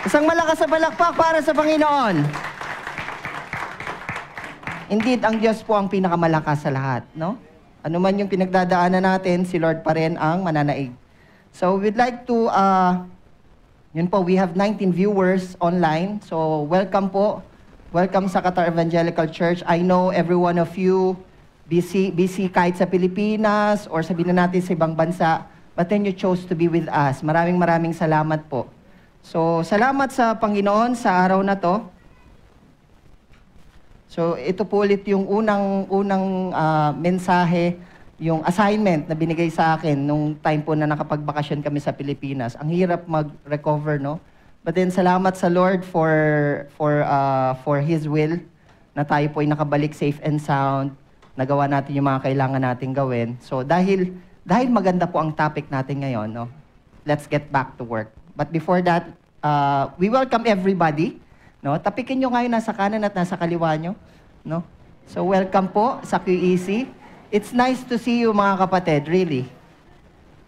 Isang malakas na palakpak para sa Panginoon. Indeed, ang Diyos po ang pinakamalakas sa lahat, no? Ano man yung pinagdadaanan natin, si Lord pa rin ang mananaig. So we'd like to, uh, yun po, we have 19 viewers online. So welcome po. Welcome sa Qatar Evangelical Church. I know every one of you busy, busy kahit sa Pilipinas or sabihin na natin sa ibang bansa, but then you chose to be with us. Maraming maraming salamat po. So, salamat sa Panginoon sa araw na to. So, ito po ulit yung unang unang uh, mensahe, yung assignment na binigay sa akin nung time po na nakapagbakasyon kami sa Pilipinas. Ang hirap mag-recover, no? But then salamat sa Lord for for uh, for his will na tayo po ay nakabalik safe and sound. Nagawa natin yung mga kailangan nating gawin. So dahil dahil maganda po ang topic natin ngayon, no? Let's get back to work. But before that, uh, we welcome everybody No? Tapikin nyo ngayon nasa kanan at nasa kaliwa nyo. No? So welcome po sa QEC. It's nice to see you mga kapatid, really.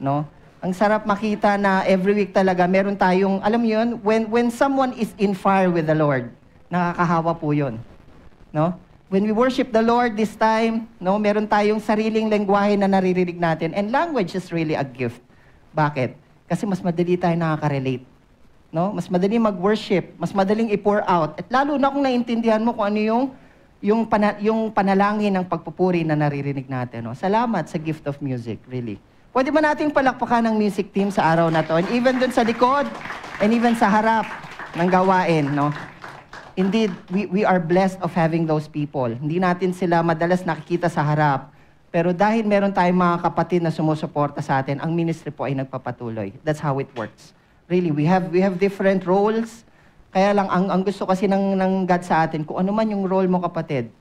No? Ang sarap makita na every week talaga meron tayong, alam yun, when, when someone is in fire with the Lord, nakakahawa po yun. No? When we worship the Lord this time, no, meron tayong sariling lengguwahe na naririnig natin. And language is really a gift. Bakit? Kasi mas madali tayo nakaka-relate no? Mas madaling mag-worship, mas madaling i-pour out. At lalo na kung naintindihan mo kung ano yung yung, pana, yung panalangin ng pagpupuri na naririnig natin. No? Salamat sa gift of music, really. Pwede ba nating palakpakan ng music team sa araw na to? And even dun sa likod, and even sa harap ng gawain, no? Indeed, we, we are blessed of having those people. Hindi natin sila madalas nakikita sa harap. Pero dahil meron tayong mga kapatid na sumusuporta sa atin, ang ministry po ay nagpapatuloy. That's how it works. Really, we have we have different roles. Kaya lang ang, ang gusto kasi ng ng God sa atin, kung ano man yung role mo kapatid,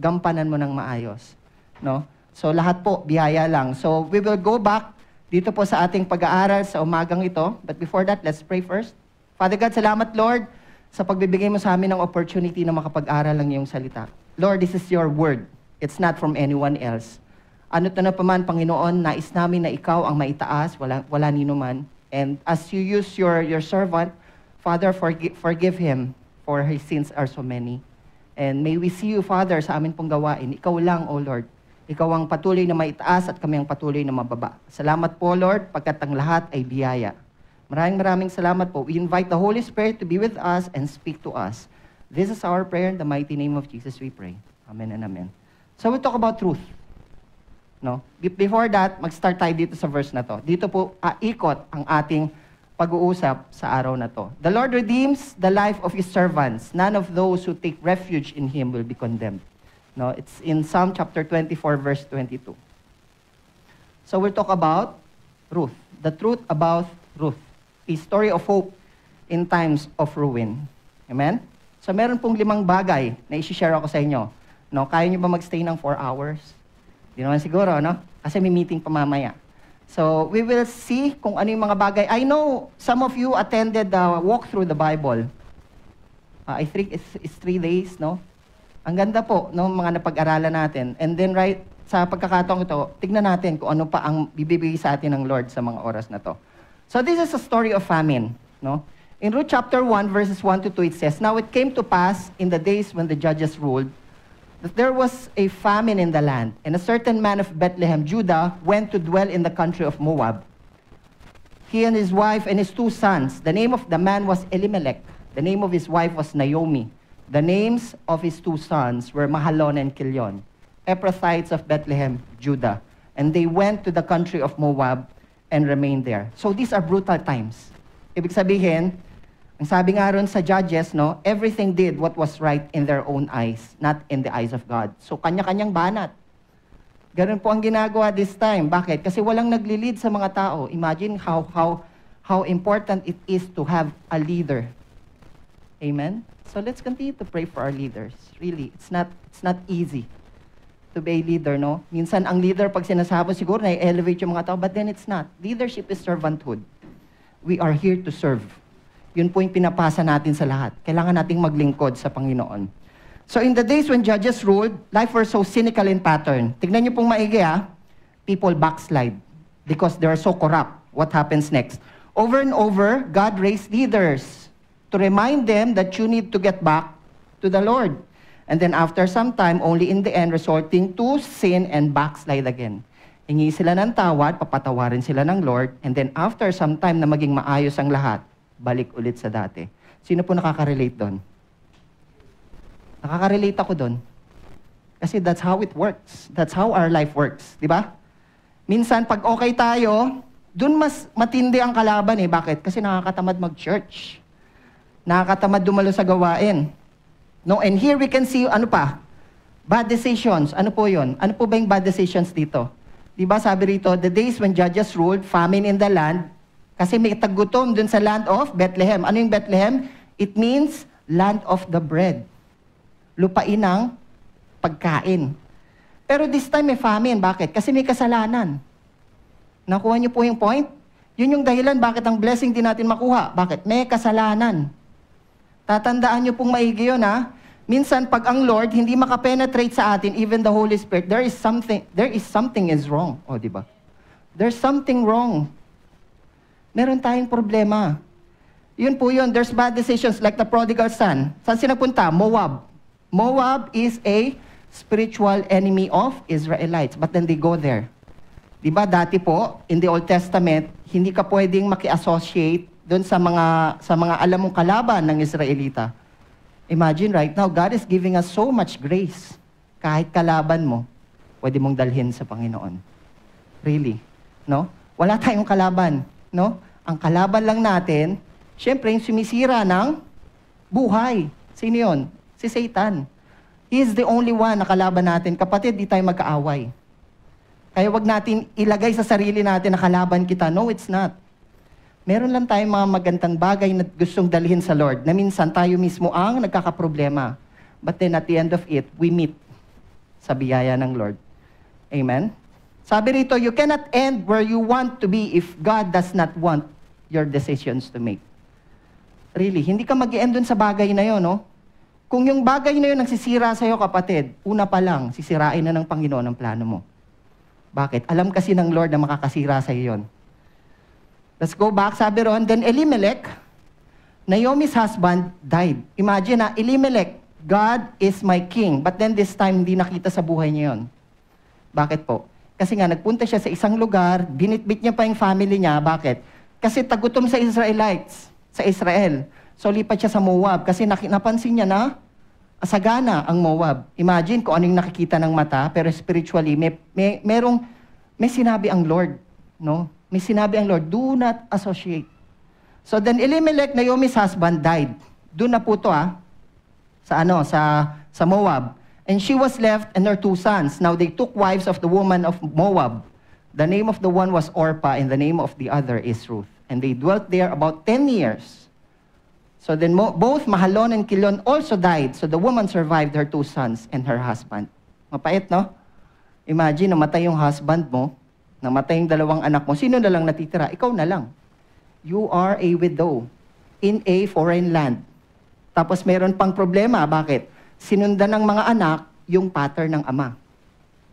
gampanan mo ng maayos, no? So lahat po biyaya lang. So we will go back dito po sa ating pag-aaral sa umagang ito. But before that, let's pray first. Father God, salamat Lord sa pagbibigay mo sa amin ng opportunity na makapag-aral ng iyong salita. Lord, this is your word. It's not from anyone else. Ano na pa man, Panginoon, nais namin na ikaw ang maitaas, wala, wala nino man. And as you use your, your servant, Father, forgive, forgive him for his sins are so many. And may we see you, Father, sa amin pong gawain. Ikaw lang, O Lord. Ikaw ang patuloy na maitaas at kami ang patuloy na mababa. Salamat po, Lord, pagkat ang lahat ay biyaya. Maraming maraming salamat po. We invite the Holy Spirit to be with us and speak to us. This is our prayer in the mighty name of Jesus we pray. Amen and amen. So we talk about truth. No? Before that, mag-start tayo dito sa verse na to. Dito po uh, ikot ang ating pag-uusap sa araw na to. The Lord redeems the life of His servants. None of those who take refuge in Him will be condemned. No, it's in Psalm chapter 24, verse 22. So we'll talk about Ruth. The truth about Ruth. A story of hope in times of ruin. Amen? So meron pong limang bagay na isi-share ako sa inyo. No, kaya niyo ba magstay ng 4 hours? Di naman siguro, no? Kasi may meeting pa mamaya. So, we will see kung ano yung mga bagay. I know some of you attended the walk through the Bible. Uh, I think it's, it's three days, no? Ang ganda po, no, mga napag-aralan natin. And then, right, sa pagkakataong ito, tignan natin kung ano pa ang bibigay sa atin ng Lord sa mga oras na to. So, this is a story of famine, no? In Ruth chapter 1, verses 1 to 2, it says, Now it came to pass in the days when the judges ruled, that there was a famine in the land, and a certain man of Bethlehem, Judah, went to dwell in the country of Moab. He and his wife and his two sons. The name of the man was Elimelech. The name of his wife was Naomi. The names of his two sons were Mahalon and Kilion, Ephrathites of Bethlehem, Judah. And they went to the country of Moab and remained there. So these are brutal times. Ibig sabihin, Ang sabi nga ron sa Judges, no, everything did what was right in their own eyes, not in the eyes of God. So kanya-kanyang banat. Ganun po ang ginagawa this time. Bakit? Kasi walang nagli-lead sa mga tao. Imagine how how how important it is to have a leader. Amen. So let's continue to pray for our leaders. Really, it's not it's not easy to be a leader, no? Minsan ang leader pag sinasabi siguro na elevate yung mga tao, but then it's not. Leadership is servanthood. We are here to serve. Yun po yung pinapasa natin sa lahat. Kailangan nating maglingkod sa Panginoon. So in the days when judges ruled, life was so cynical in pattern. Tignan niyo pong maigi ha. People backslide because they are so corrupt. What happens next? Over and over, God raised leaders. to remind them that you need to get back to the Lord. And then after some time, only in the end, resorting to sin and backslide again. Hingi sila ng tawad, papatawarin sila ng Lord, and then after some time na maging maayos ang lahat, balik ulit sa dati. Sino po nakaka-relate doon? Nakaka-relate ako doon. Kasi that's how it works. That's how our life works. Di ba? Minsan, pag okay tayo, doon mas matindi ang kalaban eh. Bakit? Kasi nakakatamad mag-church. Nakakatamad dumalo sa gawain. No? And here we can see, ano pa? Bad decisions. Ano po yon? Ano po ba yung bad decisions dito? Di ba sabi rito, the days when judges ruled, famine in the land, kasi may tagutom dun sa land of Bethlehem. Ano yung Bethlehem? It means land of the bread. Lupain ng pagkain. Pero this time may famine. Bakit? Kasi may kasalanan. Nakuha niyo po yung point? Yun yung dahilan bakit ang blessing din natin makuha. Bakit? May kasalanan. Tatandaan niyo pong maigi yun, ha? Minsan, pag ang Lord hindi makapenetrate sa atin, even the Holy Spirit, there is something, there is something is wrong. O, di ba? There's something wrong. Meron tayong problema. Yun po yun. There's bad decisions like the prodigal son. Saan sinapunta? Moab. Moab is a spiritual enemy of Israelites. But then they go there. Di ba dati po, in the Old Testament, hindi ka pwedeng maki-associate doon sa mga, sa mga alam mong kalaban ng Israelita. Imagine right now, God is giving us so much grace. Kahit kalaban mo, pwede mong dalhin sa Panginoon. Really. No? Wala tayong kalaban. No? Ang kalaban lang natin, syempre, yung sumisira ng buhay. Sino yun? Si Satan. He is the only one na kalaban natin. Kapatid, di tayo magkaaway. Kaya wag natin ilagay sa sarili natin na kalaban kita. No, it's not meron lang tayong mga magandang bagay na gustong dalhin sa Lord na minsan tayo mismo ang nagkakaproblema. But then at the end of it, we meet sa biyaya ng Lord. Amen? Sabi rito, you cannot end where you want to be if God does not want your decisions to make. Really, hindi ka mag end dun sa bagay na yon, no? Kung yung bagay na yun nagsisira sa'yo, kapatid, una pa lang, sisirain na ng Panginoon ang plano mo. Bakit? Alam kasi ng Lord na makakasira sa'yo yon. Let's go back. Sabi ron, then Elimelech, Naomi's husband, died. Imagine na, Elimelech, God is my king. But then this time, hindi nakita sa buhay niya yon. Bakit po? Kasi nga, nagpunta siya sa isang lugar, binitbit niya pa yung family niya. Bakit? Kasi tagutom sa Israelites, sa Israel. So lipat siya sa Moab kasi napansin niya na asagana ang Moab. Imagine kung ano yung nakikita ng mata, pero spiritually, may, may, merong, may sinabi ang Lord. No? may sinabi ang Lord, do not associate. So then Elimelech, Naomi's husband, died. Doon na po to ah, sa ano, sa, sa Moab. And she was left and her two sons. Now they took wives of the woman of Moab. The name of the one was Orpah and the name of the other is Ruth. And they dwelt there about 10 years. So then both Mahalon and Kilon also died. So the woman survived her two sons and her husband. Mapait, no? Imagine, namatay yung husband mo, namatay yung dalawang anak mo, sino na lang natitira? Ikaw na lang. You are a widow in a foreign land. Tapos meron pang problema. Bakit? Sinundan ng mga anak yung pattern ng ama.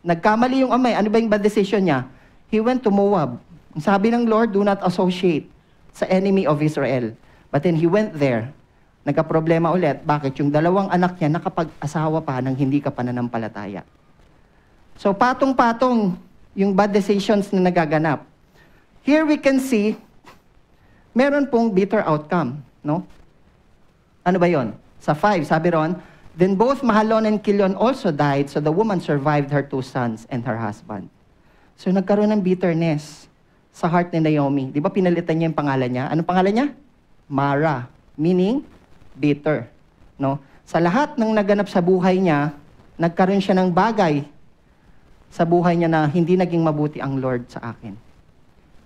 Nagkamali yung ama. Ano ba yung bad decision niya? He went to Moab. Sabi ng Lord, do not associate sa enemy of Israel. But then he went there. Nagka-problema ulit. Bakit? Yung dalawang anak niya nakapag-asawa pa nang hindi ka pananampalataya. So patong-patong yung bad decisions na nagaganap. Here we can see, meron pong bitter outcome, no? Ano ba yon? Sa 5, sabi ron, Then both Mahalon and Kilion also died, so the woman survived her two sons and her husband. So nagkaroon ng bitterness sa heart ni Naomi. Di ba pinalitan niya yung pangalan niya? Anong pangalan niya? Mara, meaning bitter. No? Sa lahat ng naganap sa buhay niya, nagkaroon siya ng bagay sa buhay niya na hindi naging mabuti ang Lord sa akin.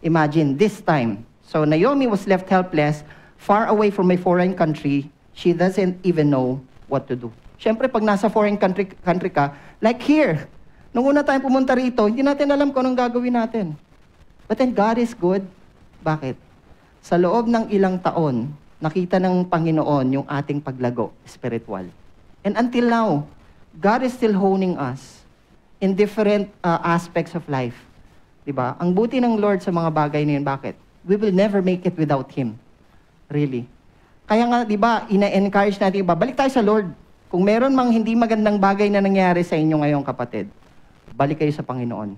Imagine, this time, so Naomi was left helpless, far away from a foreign country, she doesn't even know what to do. Siyempre, pag nasa foreign country, country ka, like here, nung una tayong pumunta rito, hindi natin alam kung anong gagawin natin. But then God is good. Bakit? Sa loob ng ilang taon, nakita ng Panginoon yung ating paglago, spiritual. And until now, God is still honing us in different uh, aspects of life. Diba? Ang buti ng Lord sa mga bagay na yun, bakit? We will never make it without Him. Really. Kaya nga, di ba, ina-encourage natin iba, balik tayo sa Lord. Kung meron mang hindi magandang bagay na nangyari sa inyo ngayong kapatid, balik kayo sa Panginoon.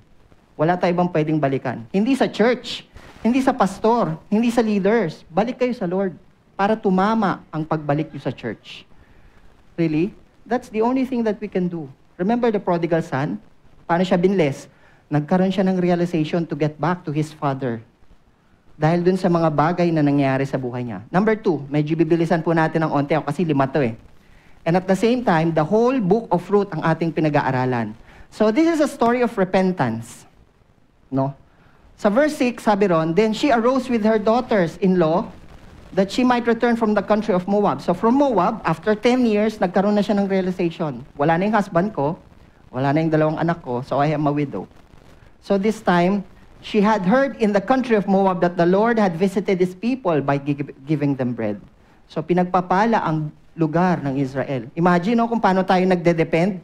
Wala tayo bang pwedeng balikan. Hindi sa church, hindi sa pastor, hindi sa leaders. Balik kayo sa Lord para tumama ang pagbalik nyo sa church. Really? That's the only thing that we can do. Remember the prodigal son? Paano siya binless? Nagkaroon siya ng realization to get back to his father. Dahil dun sa mga bagay na nangyari sa buhay niya. Number two, medyo bibilisan po natin ng onte kasi lima to eh. And at the same time, the whole book of Ruth ang ating pinag-aaralan. So this is a story of repentance. No? Sa verse 6, sabi ron, Then she arose with her daughters-in-law that she might return from the country of Moab. So from Moab, after 10 years, nagkaroon na siya ng realization. Wala na yung husband ko, wala na yung dalawang anak ko, so I am a widow. So this time, she had heard in the country of Moab that the Lord had visited his people by gi- giving them bread. So pinagpapala ang lugar ng Israel. Imagine no, kung paano tayo nagde-depend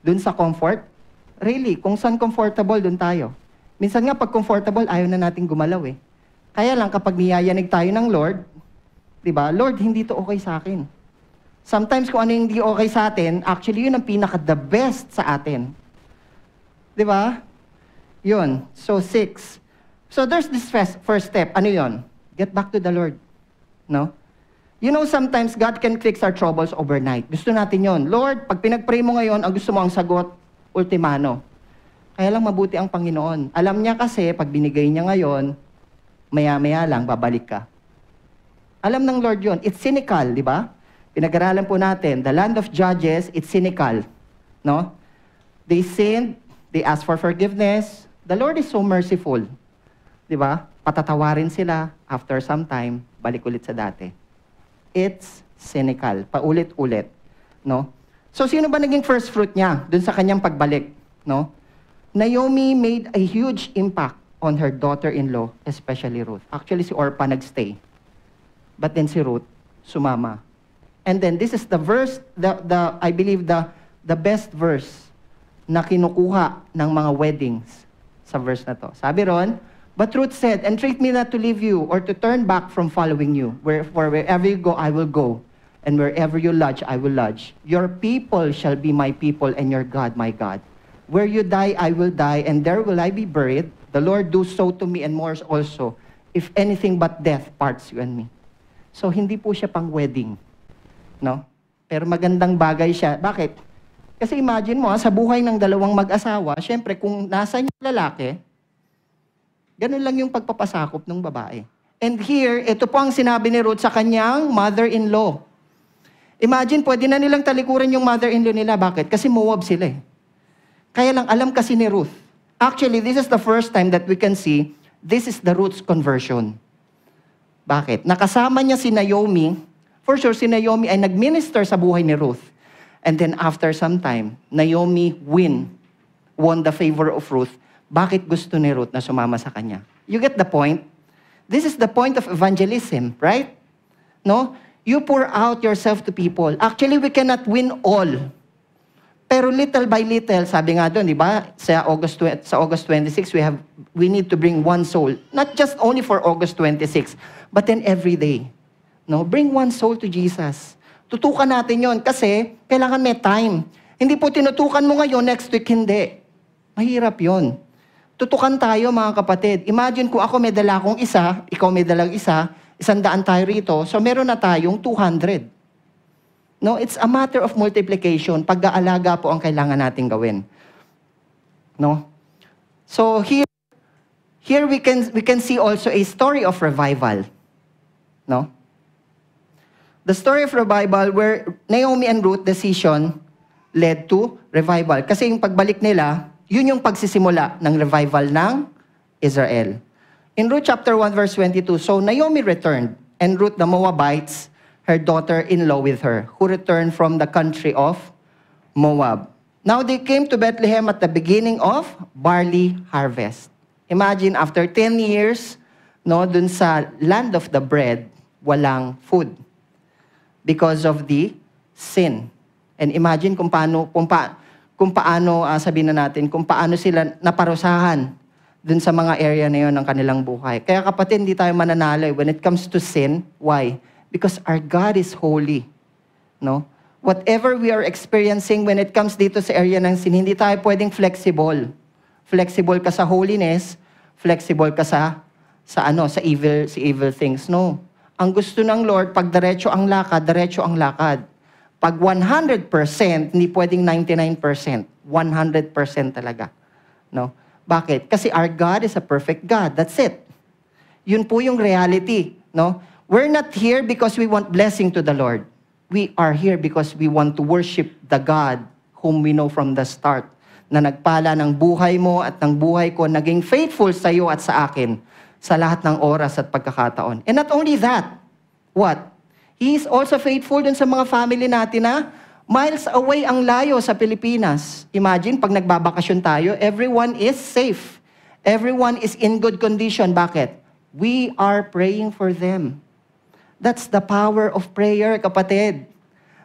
dun sa comfort. Really, kung saan comfortable, dun tayo. Minsan nga, pag comfortable, ayaw na nating gumalaw eh. Kaya lang, kapag niyayanig tayo ng Lord, di ba, Lord, hindi to okay sa akin. Sometimes kung ano yung hindi okay sa atin, actually yun ang pinaka-the best sa atin. Di ba? Yun. So, six. So, there's this first, first step. Ano yun? Get back to the Lord. No? You know, sometimes God can fix our troubles overnight. Gusto natin yon. Lord, pag pinag-pray mo ngayon, ang gusto mo ang sagot, ultimano. Kaya lang mabuti ang Panginoon. Alam niya kasi, pag binigay niya ngayon, maya-maya lang, babalik ka. Alam ng Lord yon. It's cynical, di ba? Pinag-aralan po natin, the land of judges, it's cynical. No? They sinned, they asked for forgiveness. The Lord is so merciful. Di ba? Patatawarin sila, after some time, balik ulit sa dati. It's cynical. Paulit-ulit. No? So, sino ba naging first fruit niya dun sa kanyang pagbalik? No? Naomi made a huge impact on her daughter-in-law, especially Ruth. Actually, si Orpah nagstay. But then si Ruth, sumama. And then this is the verse, the, the, I believe the, the best verse na kinukuha ng mga weddings sa verse na to. Sabi ron, But Ruth said, Entreat me not to leave you or to turn back from following you. Where, for wherever you go, I will go. And wherever you lodge, I will lodge. Your people shall be my people and your God my God. Where you die, I will die, and there will I be buried. The Lord do so to me and more also, if anything but death parts you and me. So, hindi po siya pang wedding. No? Pero magandang bagay siya. Bakit? Kasi imagine mo, sa buhay ng dalawang mag-asawa, syempre, kung nasa yung lalaki, ganun lang yung pagpapasakop ng babae. And here, ito po ang sinabi ni Ruth sa kanyang mother-in-law. Imagine, pwede na nilang talikuran yung mother-in-law nila. Bakit? Kasi Moab sila eh. Kaya lang, alam kasi ni Ruth. Actually, this is the first time that we can see this is the Ruth's conversion. Bakit? Nakasama niya si Naomi. For sure, si Naomi ay nag-minister sa buhay ni Ruth. And then after some time, Naomi win, won the favor of Ruth. Bakit gusto ni Ruth na sumama sa kanya? You get the point? This is the point of evangelism, right? No? You pour out yourself to people. Actually, we cannot win all. Pero little by little, sabi nga doon, di ba? Sa August, sa August 26, we have we need to bring one soul. Not just only for August 26, but then every day. No? Bring one soul to Jesus. Tutukan natin yon kasi kailangan may time. Hindi po tinutukan mo ngayon, next week hindi. Mahirap yon. Tutukan tayo mga kapatid. Imagine kung ako may dala akong isa, ikaw may dalang isa, isang daan tayo rito, so meron na tayong 200. No, it's a matter of multiplication. Pag-aalaga po ang kailangan nating gawin. No? So here here we can we can see also a story of revival. No? The story of revival where Naomi and Ruth decision led to revival. Kasi yung pagbalik nila, yun yung pagsisimula ng revival ng Israel. In Ruth chapter 1 verse 22, so Naomi returned and Ruth the Moabites her daughter-in-law with her, who returned from the country of Moab. Now they came to Bethlehem at the beginning of barley harvest. Imagine, after 10 years, no, dun sa land of the bread, walang food. Because of the sin. And imagine kung paano, kung, pa, kung paano, uh, sabihin na natin, kung paano sila naparusahan dun sa mga area na yon ng kanilang buhay. Kaya kapatid, hindi tayo mananalo. When it comes to sin, why? Because our God is holy. No? Whatever we are experiencing when it comes dito sa area ng sin, hindi tayo pwedeng flexible. Flexible ka sa holiness, flexible ka sa sa ano, sa evil, sa evil things. No. Ang gusto ng Lord, pag diretso ang lakad, diretso ang lakad. Pag 100%, hindi pwedeng 99%. 100% talaga. No? Bakit? Kasi our God is a perfect God. That's it. Yun po yung reality. No? We're not here because we want blessing to the Lord. We are here because we want to worship the God whom we know from the start na nagpala ng buhay mo at ng buhay ko, naging faithful sa iyo at sa akin sa lahat ng oras at pagkakataon. And not only that, what? He is also faithful dun sa mga family natin na miles away ang layo sa Pilipinas. Imagine, pag nagbabakasyon tayo, everyone is safe. Everyone is in good condition. Bakit? We are praying for them. That's the power of prayer, kapatid.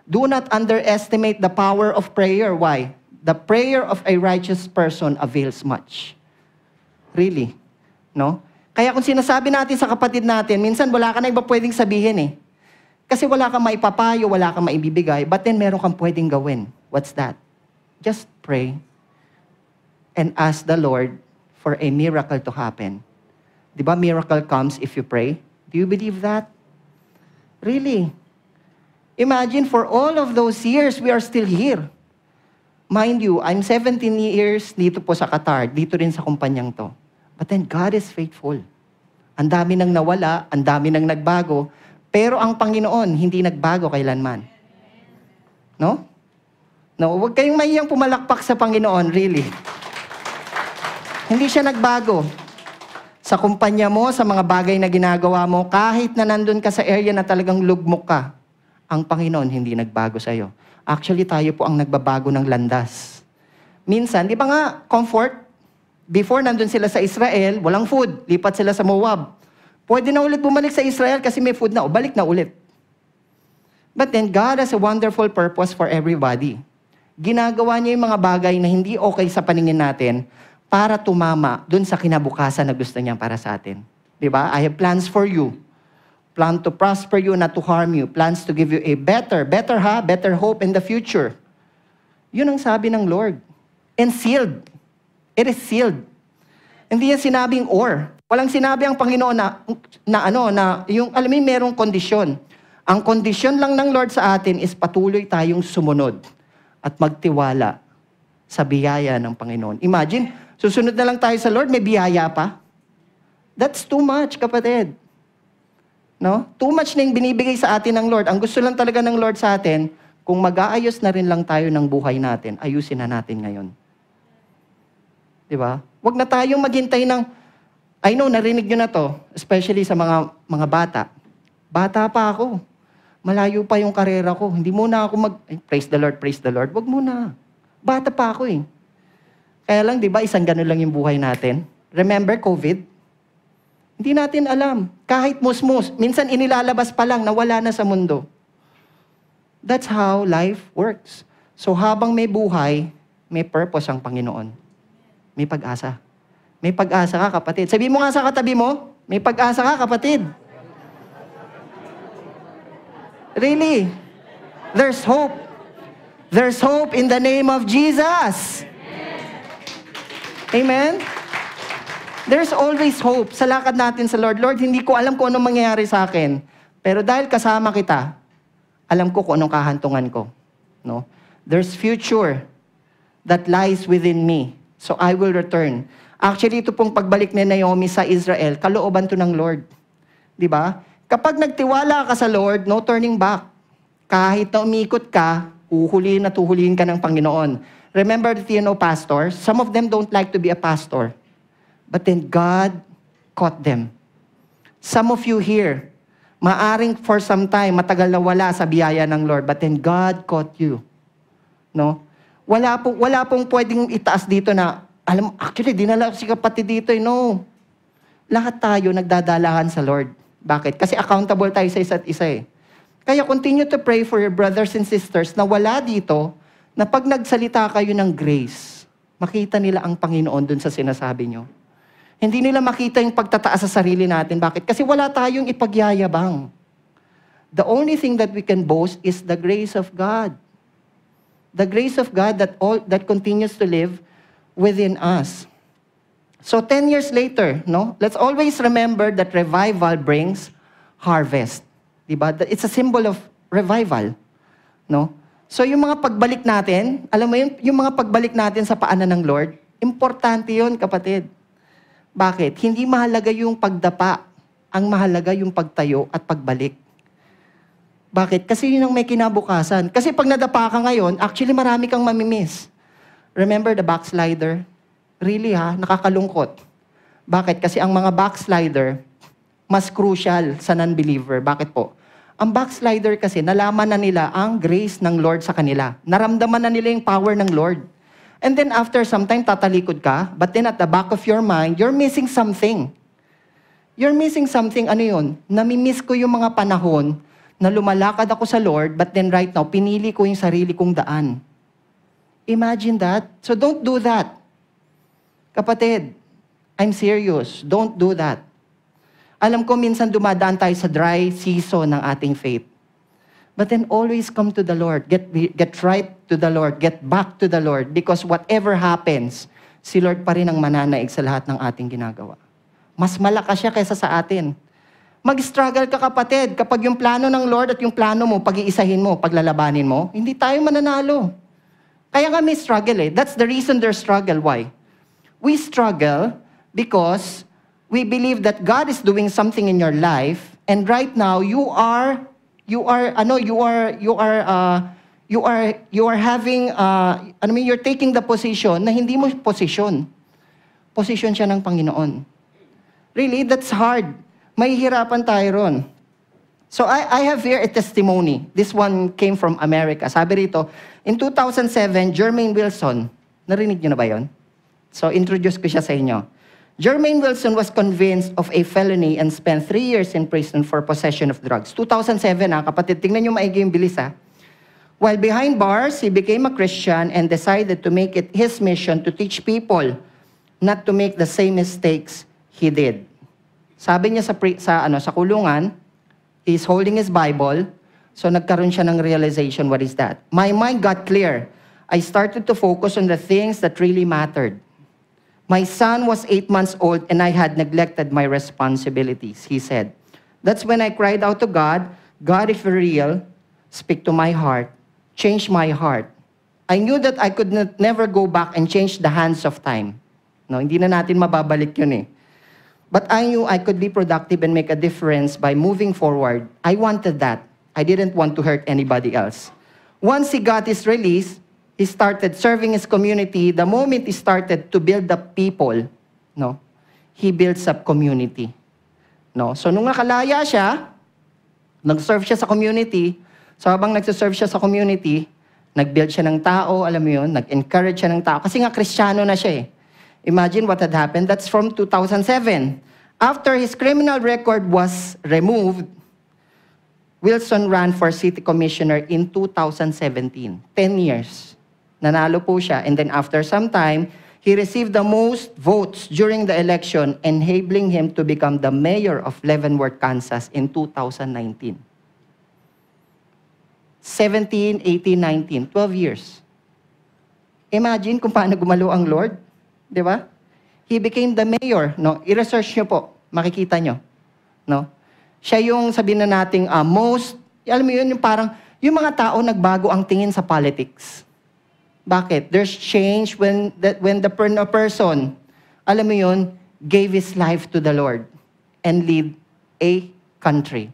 Do not underestimate the power of prayer. Why? The prayer of a righteous person avails much. Really. No? Kaya kung sinasabi natin sa kapatid natin, minsan wala ka na iba pwedeng sabihin eh. Kasi wala kang maipapayo, wala kang maibibigay, but then meron kang pwedeng gawin. What's that? Just pray and ask the Lord for a miracle to happen. Di ba miracle comes if you pray? Do you believe that? Really? Imagine for all of those years, we are still here. Mind you, I'm 17 years dito po sa Qatar, dito rin sa kumpanyang to. But then God is faithful. Ang dami nang nawala, ang dami nang nagbago, pero ang Panginoon hindi nagbago kailanman. No? No, huwag kayong mahiyang pumalakpak sa Panginoon, really. Hindi siya nagbago. Sa kumpanya mo, sa mga bagay na ginagawa mo, kahit na nandun ka sa area na talagang lugmok ka, ang Panginoon hindi nagbago sa iyo. Actually, tayo po ang nagbabago ng landas. Minsan, di ba nga, comfort? Before nandun sila sa Israel, walang food. Lipat sila sa Moab. Pwede na ulit bumalik sa Israel kasi may food na. O, balik na ulit. But then, God has a wonderful purpose for everybody. Ginagawa niya yung mga bagay na hindi okay sa paningin natin para tumama dun sa kinabukasan na gusto niya para sa atin. Di ba? I have plans for you plan to prosper you, not to harm you, plans to give you a better, better ha, better hope in the future. Yun ang sabi ng Lord. And sealed. It is sealed. Hindi yan sinabing or. Walang sinabi ang Panginoon na, na ano, na yung, alam mo, merong kondisyon. Ang kondisyon lang ng Lord sa atin is patuloy tayong sumunod at magtiwala sa biyaya ng Panginoon. Imagine, susunod na lang tayo sa Lord, may biyaya pa. That's too much, kapatid. No? Too much na yung binibigay sa atin ng Lord. Ang gusto lang talaga ng Lord sa atin, kung mag-aayos na rin lang tayo ng buhay natin, ayusin na natin ngayon. Di ba? Huwag na tayong maghintay ng, I know, narinig nyo na to, especially sa mga, mga bata. Bata pa ako. Malayo pa yung karera ko. Hindi muna ako mag, eh, praise the Lord, praise the Lord. Huwag muna. Bata pa ako eh. Kaya lang, di ba, isang ganun lang yung buhay natin. Remember COVID? Hindi natin alam. Kahit musmus, minsan inilalabas pa lang na wala na sa mundo. That's how life works. So habang may buhay, may purpose ang Panginoon. May pag-asa. May pag-asa ka, kapatid. Sabi mo nga sa katabi mo, may pag-asa ka, kapatid. Really? There's hope. There's hope in the name of Jesus. Amen? There's always hope sa lakad natin sa Lord. Lord, hindi ko alam kung anong mangyayari sa akin. Pero dahil kasama kita, alam ko kung anong kahantungan ko. No? There's future that lies within me. So I will return. Actually, ito pong pagbalik ni Naomi sa Israel, kalooban to ng Lord. Di ba? Kapag nagtiwala ka sa Lord, no turning back. Kahit na umikot ka, uhulihin at uhulihin ka ng Panginoon. Remember the TNO pastors? Some of them don't like to be a pastor. But then God caught them. Some of you here, maaring for some time, matagal na wala sa biyaya ng Lord, but then God caught you. No? Wala, po, wala pong pwedeng itaas dito na, alam, actually, dinala si kapatid dito, eh. no. Lahat tayo nagdadalahan sa Lord. Bakit? Kasi accountable tayo sa isa't isa eh. Kaya continue to pray for your brothers and sisters na wala dito, na pag nagsalita kayo ng grace, makita nila ang Panginoon dun sa sinasabi nyo. Hindi nila makita yung pagtataas sa sarili natin. Bakit? Kasi wala tayong ipagyayabang. The only thing that we can boast is the grace of God. The grace of God that all that continues to live within us. So 10 years later, no? Let's always remember that revival brings harvest. Diba? It's a symbol of revival. No? So yung mga pagbalik natin, alam mo yun, yung mga pagbalik natin sa paanan ng Lord, importante yun, kapatid. Bakit? Hindi mahalaga yung pagdapa. Ang mahalaga yung pagtayo at pagbalik. Bakit? Kasi yun ang may kinabukasan. Kasi pag nadapa ka ngayon, actually marami kang mamimiss. Remember the backslider? Really ha, nakakalungkot. Bakit? Kasi ang mga backslider, mas crucial sa non-believer. Bakit po? Ang backslider kasi, nalaman na nila ang grace ng Lord sa kanila. Naramdaman na nila yung power ng Lord. And then after some time, tatalikod ka, but then at the back of your mind, you're missing something. You're missing something, ano yun? Namimiss ko yung mga panahon na lumalakad ako sa Lord, but then right now, pinili ko yung sarili kong daan. Imagine that. So don't do that. Kapatid, I'm serious. Don't do that. Alam ko minsan dumadaan tayo sa dry season ng ating faith. But then always come to the Lord. Get, get right to the Lord. Get back to the Lord. Because whatever happens, si Lord pa rin ang mananaig sa lahat ng ating ginagawa. Mas malakas siya kaysa sa atin. Mag-struggle ka kapatid. Kapag yung plano ng Lord at yung plano mo, pag-iisahin mo, paglalabanin mo, hindi tayo mananalo. Kaya nga may struggle eh. That's the reason there's struggle. Why? We struggle because we believe that God is doing something in your life and right now you are you are ano you are you are uh, you are you are having uh, ano mean you're taking the position na hindi mo position. Position siya ng Panginoon. Really, that's hard. Mahihirapan tayo ron. So I, I have here a testimony. This one came from America. Sabi rito, in 2007, Jermaine Wilson, narinig niyo na ba yon? So introduce ko siya sa inyo. Jermaine Wilson was convinced of a felony and spent three years in prison for possession of drugs. 2007 ah, kapatid, tingnan nyo maigi yung bilis ah. While behind bars, he became a Christian and decided to make it his mission to teach people not to make the same mistakes he did. Sabi niya sa, pre, sa, ano, sa kulungan, he's holding his Bible, so nagkaroon siya ng realization, what is that? My mind got clear. I started to focus on the things that really mattered. My son was eight months old and I had neglected my responsibilities, he said. That's when I cried out to God, God, if you're real, speak to my heart, change my heart. I knew that I could not, never go back and change the hands of time. No, hindi na natin mababalik yun eh. But I knew I could be productive and make a difference by moving forward. I wanted that. I didn't want to hurt anybody else. Once he got his release, he started serving his community, the moment he started to build up people, no, he builds up community. No? So nung nakalaya siya, nag-serve siya sa community, so habang nagsiserve siya sa community, nag-build siya ng tao, alam mo yun, nag-encourage siya ng tao. Kasi nga kristyano na siya eh. Imagine what had happened. That's from 2007. After his criminal record was removed, Wilson ran for city commissioner in 2017. 10 years. Nanalo po siya. And then after some time, he received the most votes during the election, enabling him to become the mayor of Leavenworth, Kansas in 2019. 17, 18, 19, 12 years. Imagine kung paano gumalo ang Lord. Di ba? He became the mayor. No? I-research nyo po. Makikita nyo. No? Siya yung sabihin na nating uh, most, alam mo yun, yung parang, yung mga tao nagbago ang tingin sa politics. Bakit? There's change when the, when the person, alam mo yun, gave his life to the Lord and lead a country.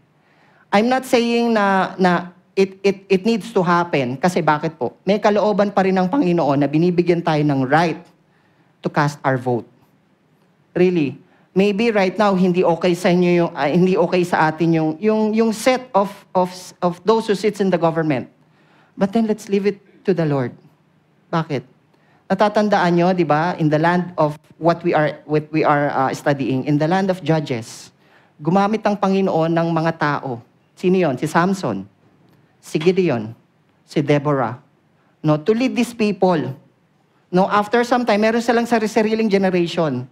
I'm not saying na, na it, it, it needs to happen. Kasi bakit po? May kalooban pa rin ng Panginoon na binibigyan tayo ng right to cast our vote. Really. Maybe right now hindi okay sa inyo yung uh, hindi okay sa atin yung yung yung set of of of those who sits in the government. But then let's leave it to the Lord. Bakit? Natatandaan nyo, di ba, in the land of what we are, what we are uh, studying, in the land of Judges, gumamit ang Panginoon ng mga tao. Sino yon? Si Samson, si Gideon, si Deborah. No, to lead these people. No, after some time, meron silang sarili-sariling generation.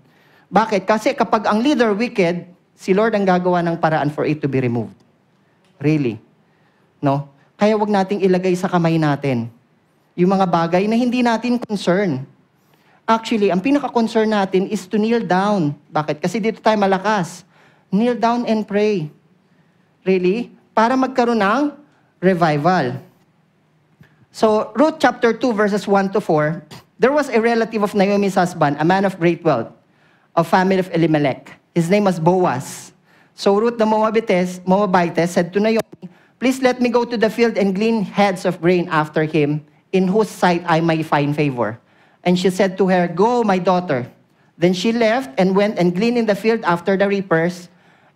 Bakit? Kasi kapag ang leader wicked, si Lord ang gagawa ng paraan for it to be removed. Really. No? Kaya wag nating ilagay sa kamay natin yung mga bagay na hindi natin concern. Actually, ang pinaka-concern natin is to kneel down. Bakit? Kasi dito tayo malakas. Kneel down and pray. Really? Para magkaroon ng revival. So, Ruth chapter 2, verses 1 to 4, there was a relative of Naomi's husband, a man of great wealth, of family of Elimelech. His name was Boaz. So Ruth the Moabitess, Moabitess said to Naomi, Please let me go to the field and glean heads of grain after him, in whose sight I may find favor. And she said to her, Go, my daughter. Then she left and went and gleaned in the field after the reapers.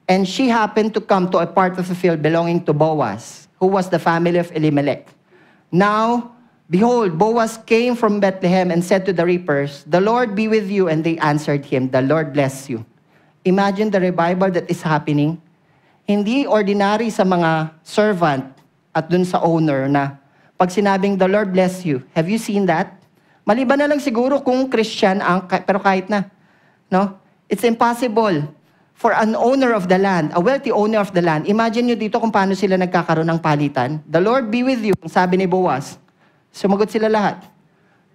And she happened to come to a part of the field belonging to Boaz, who was the family of Elimelech. Now, behold, Boaz came from Bethlehem and said to the reapers, The Lord be with you. And they answered him, The Lord bless you. Imagine the revival that is happening. Hindi ordinary sa mga servant at dun sa owner na pag sinabing, The Lord bless you. Have you seen that? Maliban na lang siguro kung Christian ang, pero kahit na. No? It's impossible for an owner of the land, a wealthy owner of the land. Imagine nyo dito kung paano sila nagkakaroon ng palitan. The Lord be with you, sabi ni Boaz. Sumagot sila lahat.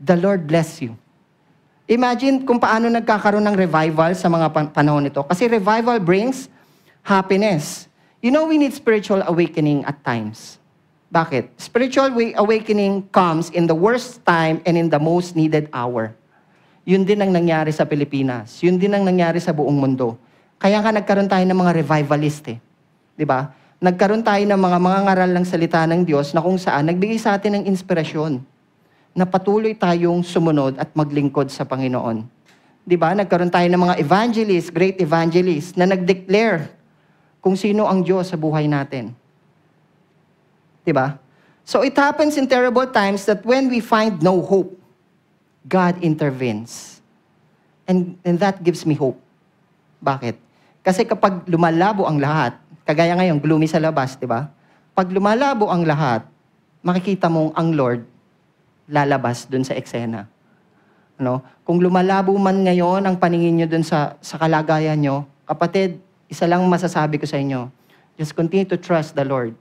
The Lord bless you. Imagine kung paano nagkakaroon ng revival sa mga pan- panahon nito. Kasi revival brings happiness. You know, we need spiritual awakening at times. Bakit? Spiritual awakening comes in the worst time and in the most needed hour. Yun din ang nangyari sa Pilipinas. Yun din ang nangyari sa buong mundo. Kaya nga nagkaroon tayo ng mga revivalist eh. Ba? Nagkaroon tayo ng mga mga ngaral ng salita ng Diyos na kung saan nagbigay sa atin ng inspirasyon na patuloy tayong sumunod at maglingkod sa Panginoon. Di ba? Nagkaroon tayo ng mga evangelists, great evangelists, na nag-declare kung sino ang Diyos sa buhay natin. Di ba? So it happens in terrible times that when we find no hope, God intervenes. And, and that gives me hope. Bakit? Kasi kapag lumalabo ang lahat, kagaya ngayon, gloomy sa labas, di ba? Pag lumalabo ang lahat, makikita mong ang Lord lalabas dun sa eksena. No? Kung lumalabo man ngayon ang paningin nyo dun sa, sa kalagayan nyo, kapatid, isa lang masasabi ko sa inyo, just continue to trust the Lord.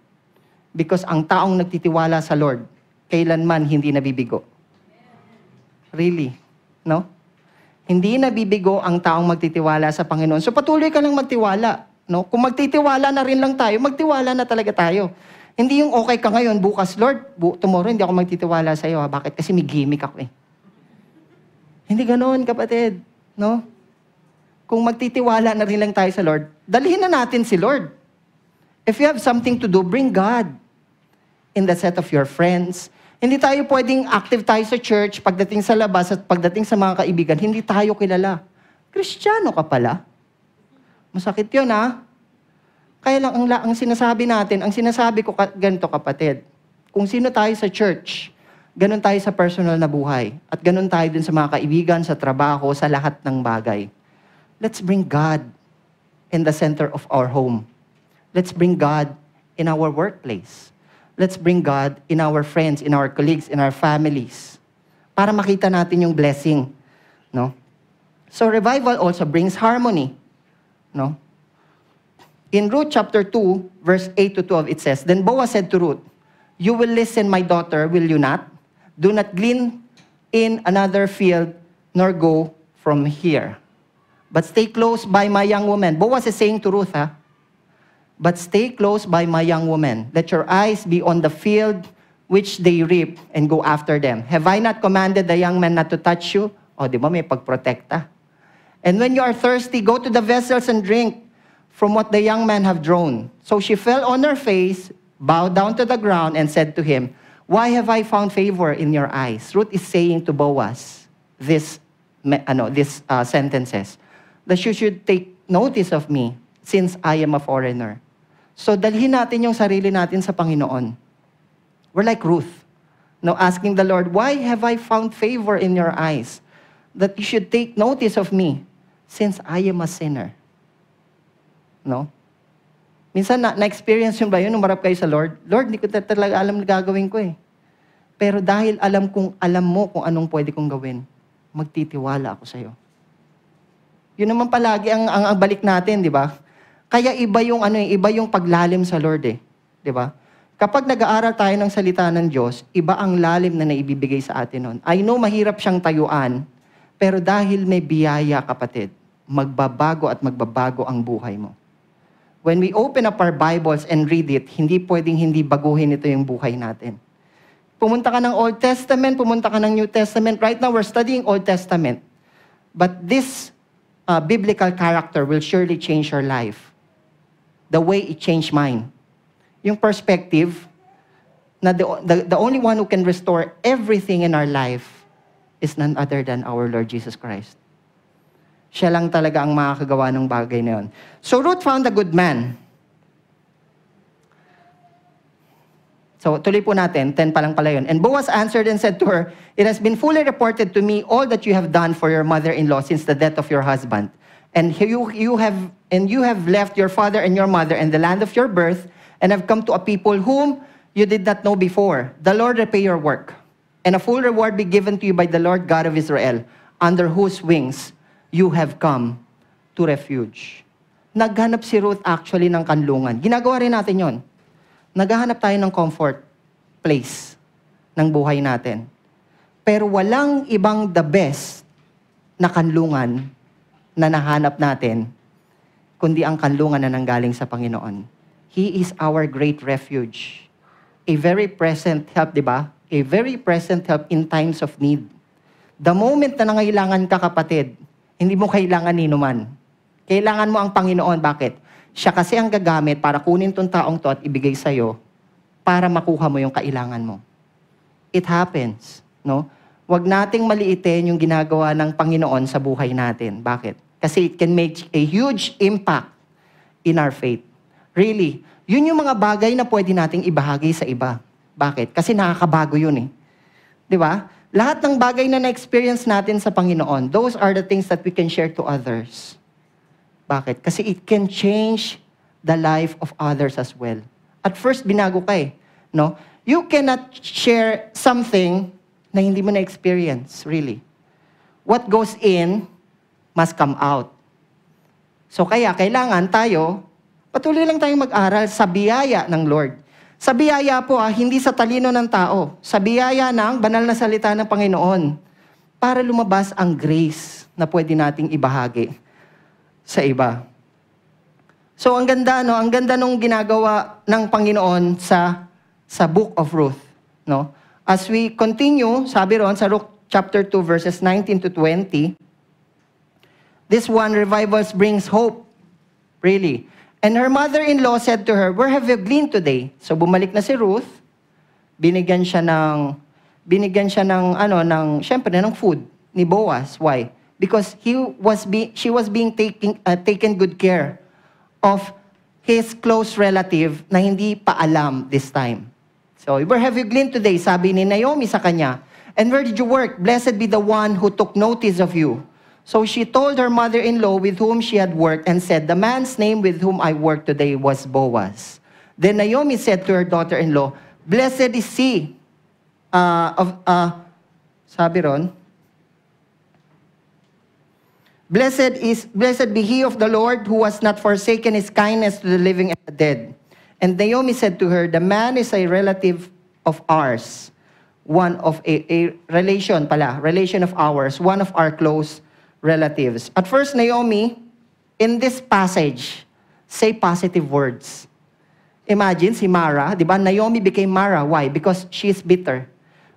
Because ang taong nagtitiwala sa Lord, kailanman hindi nabibigo. Really. No? Hindi nabibigo ang taong magtitiwala sa Panginoon. So patuloy ka lang magtiwala. No? Kung magtitiwala na rin lang tayo, magtiwala na talaga tayo. Hindi yung okay ka ngayon, bukas, Lord, bu- tomorrow hindi ako magtitiwala sa iyo. Ha? Bakit? Kasi may gimmick ako eh. Hindi ganoon, kapatid. No? Kung magtitiwala na rin lang tayo sa Lord, dalhin na natin si Lord. If you have something to do, bring God in the set of your friends. Hindi tayo pwedeng active tayo sa church pagdating sa labas at pagdating sa mga kaibigan, hindi tayo kilala. Kristiyano ka pala. Masakit yun, ha? Kaya lang, ang, ang sinasabi natin, ang sinasabi ko ganito kapatid, kung sino tayo sa church, ganun tayo sa personal na buhay. At ganun tayo din sa mga kaibigan, sa trabaho, sa lahat ng bagay. Let's bring God in the center of our home. Let's bring God in our workplace. Let's bring God in our friends, in our colleagues, in our families. Para makita natin yung blessing. No? So revival also brings harmony. No? In Ruth chapter 2, verse 8 to 12, it says, Then Boaz said to Ruth, You will listen, my daughter, will you not? Do not glean in another field, nor go from here. But stay close by my young woman. Boaz is saying to Ruth, ha? But stay close by my young woman. Let your eyes be on the field which they reap and go after them. Have I not commanded the young men not to touch you? O, di ba may pagprotekta? And when you are thirsty, go to the vessels and drink from what the young men have drawn. So she fell on her face, bowed down to the ground, and said to him, Why have I found favor in your eyes? Ruth is saying to Boaz this, ano, this uh, sentences, that you should take notice of me since I am a foreigner. So dalhin natin yung sarili natin sa Panginoon. We're like Ruth. No, asking the Lord, why have I found favor in your eyes? That you should take notice of me since I am a sinner. No? Minsan na, na-experience yun ba yun nung marap kayo sa Lord? Lord, hindi ko talaga alam na gagawin ko eh. Pero dahil alam kong alam mo kung anong pwede kong gawin, magtitiwala ako sa'yo. Yun naman palagi ang, ang, ang balik natin, di ba? Kaya iba yung ano, eh, iba yung paglalim sa Lord eh, 'di ba? Kapag nag-aaral tayo ng salita ng Diyos, iba ang lalim na naibibigay sa atin nun. I know mahirap siyang tayuan, pero dahil may biyaya, kapatid, magbabago at magbabago ang buhay mo. When we open up our Bibles and read it, hindi pwedeng hindi baguhin ito yung buhay natin. Pumunta ka ng Old Testament, pumunta ka ng New Testament. Right now, we're studying Old Testament. But this uh, biblical character will surely change your life. The way it changed mine yung perspective na the, the, the only one who can restore everything in our life is none other than our Lord Jesus Christ. Siya lang talaga ang makakagawa ng bagay na yun. So Ruth found a good man. So tuloy po natin, 10 pa lang pala yun. And Boaz answered and said to her, It has been fully reported to me all that you have done for your mother-in-law since the death of your husband. And you, you, have, and you have left your father and your mother and the land of your birth and have come to a people whom you did not know before. The Lord repay your work, and a full reward be given to you by the Lord God of Israel, under whose wings you have come to refuge. Naghanap si Ruth actually ng kanlungan. Ginagawa rin natin yon. Naghahanap tayo ng comfort place ng buhay natin. Pero walang ibang the best na kanlungan na nahanap natin, kundi ang kanlungan na nanggaling sa Panginoon. He is our great refuge. A very present help, di ba? A very present help in times of need. The moment na nangailangan ka, kapatid, hindi mo kailangan ni man. Kailangan mo ang Panginoon. Bakit? Siya kasi ang gagamit para kunin tong taong to at ibigay sa'yo para makuha mo yung kailangan mo. It happens. No? Huwag nating maliitin yung ginagawa ng Panginoon sa buhay natin. Bakit? Kasi it can make a huge impact in our faith. Really, yun yung mga bagay na pwede nating ibahagi sa iba. Bakit? Kasi nakakabago yun eh. Di ba? Lahat ng bagay na na-experience natin sa Panginoon, those are the things that we can share to others. Bakit? Kasi it can change the life of others as well. At first, binago ka eh. No? You cannot share something na hindi mo na-experience, really. What goes in must come out. So kaya kailangan tayo Patuloy lang tayong mag-aral sa biyaya ng Lord. Sa biyaya po, ah, hindi sa talino ng tao. Sa biyaya ng banal na salita ng Panginoon. Para lumabas ang grace na pwede nating ibahagi sa iba. So ang ganda no, ang ganda nung ginagawa ng Panginoon sa sa Book of Ruth, no? As we continue, sabi ron sa Ruth chapter 2 verses 19 to 20, this one revivals brings hope. Really. And her mother-in-law said to her, Where have you gleaned today? So bumalik na si Ruth, binigyan siya ng binigyan siya ng ano ng syempre ng food ni Boaz. Why? Because he was be, she was being taking uh, taken good care of his close relative na hindi pa alam this time. So, where have you gleaned today? Sabi ni Naomi sa kanya. And where did you work? Blessed be the one who took notice of you. So she told her mother-in-law with whom she had worked and said, The man's name with whom I worked today was Boaz. Then Naomi said to her daughter-in-law, Blessed is he. Uh, of, uh, sabi ron, Blessed is blessed be he of the Lord who has not forsaken his kindness to the living and the dead. And Naomi said to her, The man is a relative of ours, one of a, a relation pala, relation of ours, one of our close relatives. At first, Naomi, in this passage, say positive words. Imagine si Mara, di ba? Naomi became Mara. Why? Because she is bitter.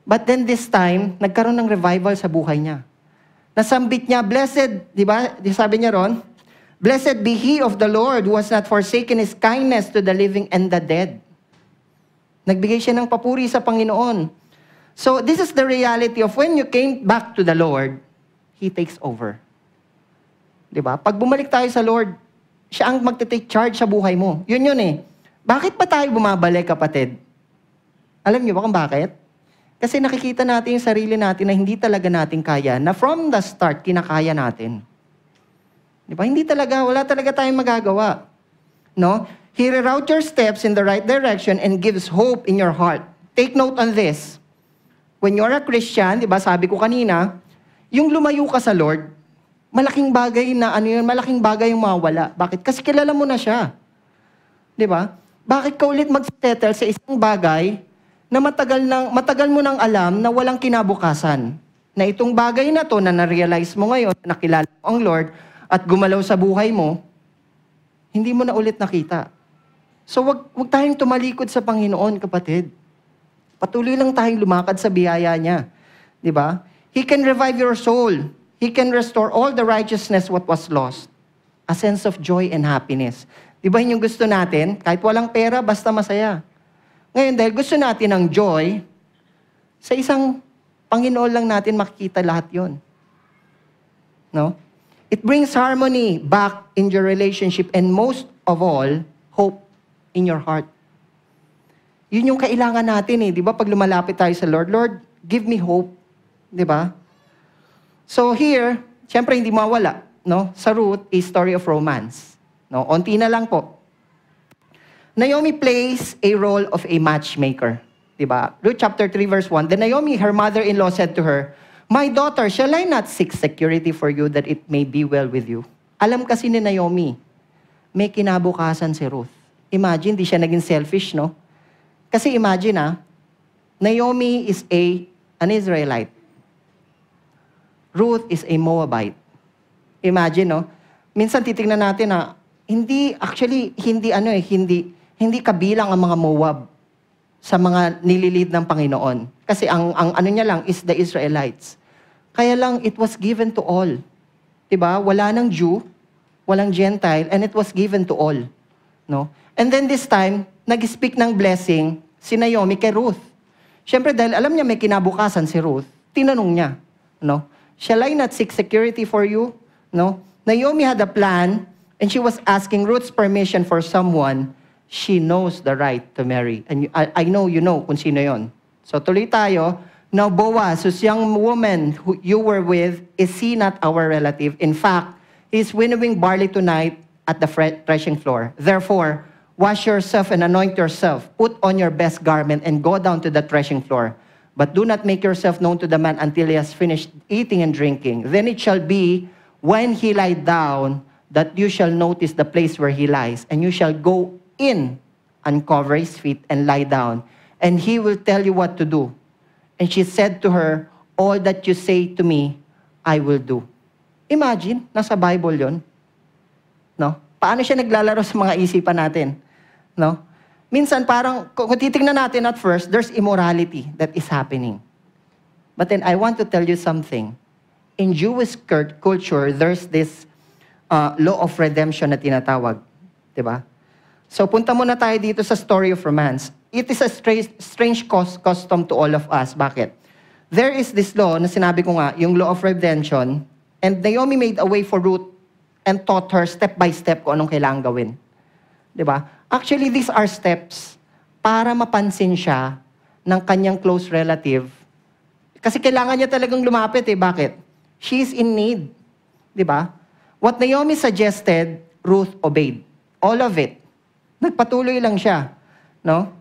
But then this time, nagkaroon ng revival sa buhay niya. Nasambit niya, blessed, di ba? Sabi niya ron, Blessed be he of the Lord who has not forsaken his kindness to the living and the dead. Nagbigay siya ng papuri sa Panginoon. So this is the reality of when you came back to the Lord, He takes over. Di ba? Pag bumalik tayo sa Lord, siya ang magte-take charge sa buhay mo. Yun yun eh. Bakit pa tayo bumabalik, kapatid? Alam niyo ba kung bakit? Kasi nakikita natin yung sarili natin na hindi talaga natin kaya, na from the start, kinakaya natin. Di ba? Hindi talaga, wala talaga tayong magagawa. No? He reroute your steps in the right direction and gives hope in your heart. Take note on this. When you're a Christian, di ba, sabi ko kanina, yung lumayo ka sa Lord, malaking bagay na ano yun, malaking bagay yung mawala. Bakit? Kasi kilala mo na siya. Di ba? Bakit ka ulit mag-settle sa isang bagay na matagal, nang, matagal mo nang alam na walang kinabukasan? Na itong bagay na to na na-realize mo ngayon, nakilala mo ang Lord, at gumalaw sa buhay mo, hindi mo na ulit nakita. So wag, wag tayong tumalikod sa Panginoon, kapatid. Patuloy lang tayong lumakad sa biyaya niya. Di ba? He can revive your soul. He can restore all the righteousness what was lost. A sense of joy and happiness. Di ba yun yung gusto natin? Kahit walang pera, basta masaya. Ngayon, dahil gusto natin ng joy, sa isang Panginoon lang natin makikita lahat yon. No? It brings harmony back in your relationship and most of all, hope in your heart. Yun yung kailangan natin eh. Di ba? Pag lumalapit tayo sa Lord, Lord, give me hope. Di ba? So here, syempre hindi mawala, no? Sa root is story of romance. No? Onti na lang po. Naomi plays a role of a matchmaker. Diba? Ruth chapter 3 verse 1. Then Naomi, her mother-in-law said to her, My daughter, shall I not seek security for you that it may be well with you? Alam kasi ni Naomi, may kinabukasan si Ruth. Imagine, di siya naging selfish, no? Kasi imagine, ah, Naomi is a, an Israelite. Ruth is a Moabite. Imagine, no? Minsan titingnan natin na hindi actually hindi ano eh hindi hindi kabilang ang mga Moab sa mga nililid ng Panginoon. Kasi ang ang ano niya lang is the Israelites. Kaya lang it was given to all. 'Di ba? Wala nang Jew, walang Gentile and it was given to all. No? And then this time, nag-speak ng blessing si Naomi kay Ruth. Siyempre dahil alam niya may kinabukasan si Ruth, tinanong niya, no? Shall I not seek security for you? No? Naomi had a plan and she was asking Ruth's permission for someone she knows the right to marry. And I, I know you know kung sino yon. So tuloy tayo. Now Boaz, whose young woman who you were with, is he not our relative? In fact, he's winnowing barley tonight at the threshing floor. Therefore, wash yourself and anoint yourself. Put on your best garment and go down to the threshing floor. But do not make yourself known to the man until he has finished eating and drinking. Then it shall be, when he lie down, that you shall notice the place where he lies, and you shall go in, uncover his feet, and lie down. And he will tell you what to do. And she said to her, All that you say to me, I will do. Imagine, nasa Bible yon, No? Paano siya naglalaro sa mga isipan natin? No? Minsan parang, kung titingnan natin at first, there's immorality that is happening. But then I want to tell you something. In Jewish culture, there's this uh, law of redemption na tinatawag. Diba? So punta muna tayo dito sa story of romance. It is a strange, strange custom to all of us. Bakit? There is this law na sinabi ko nga, yung law of redemption, and Naomi made a way for Ruth and taught her step by step kung anong kailangan gawin. Diba? Actually, these are steps para mapansin siya ng kanyang close relative. Kasi kailangan niya talagang lumapit eh. Bakit? She's in need. Di ba? What Naomi suggested, Ruth obeyed. All of it. Nagpatuloy lang siya. No?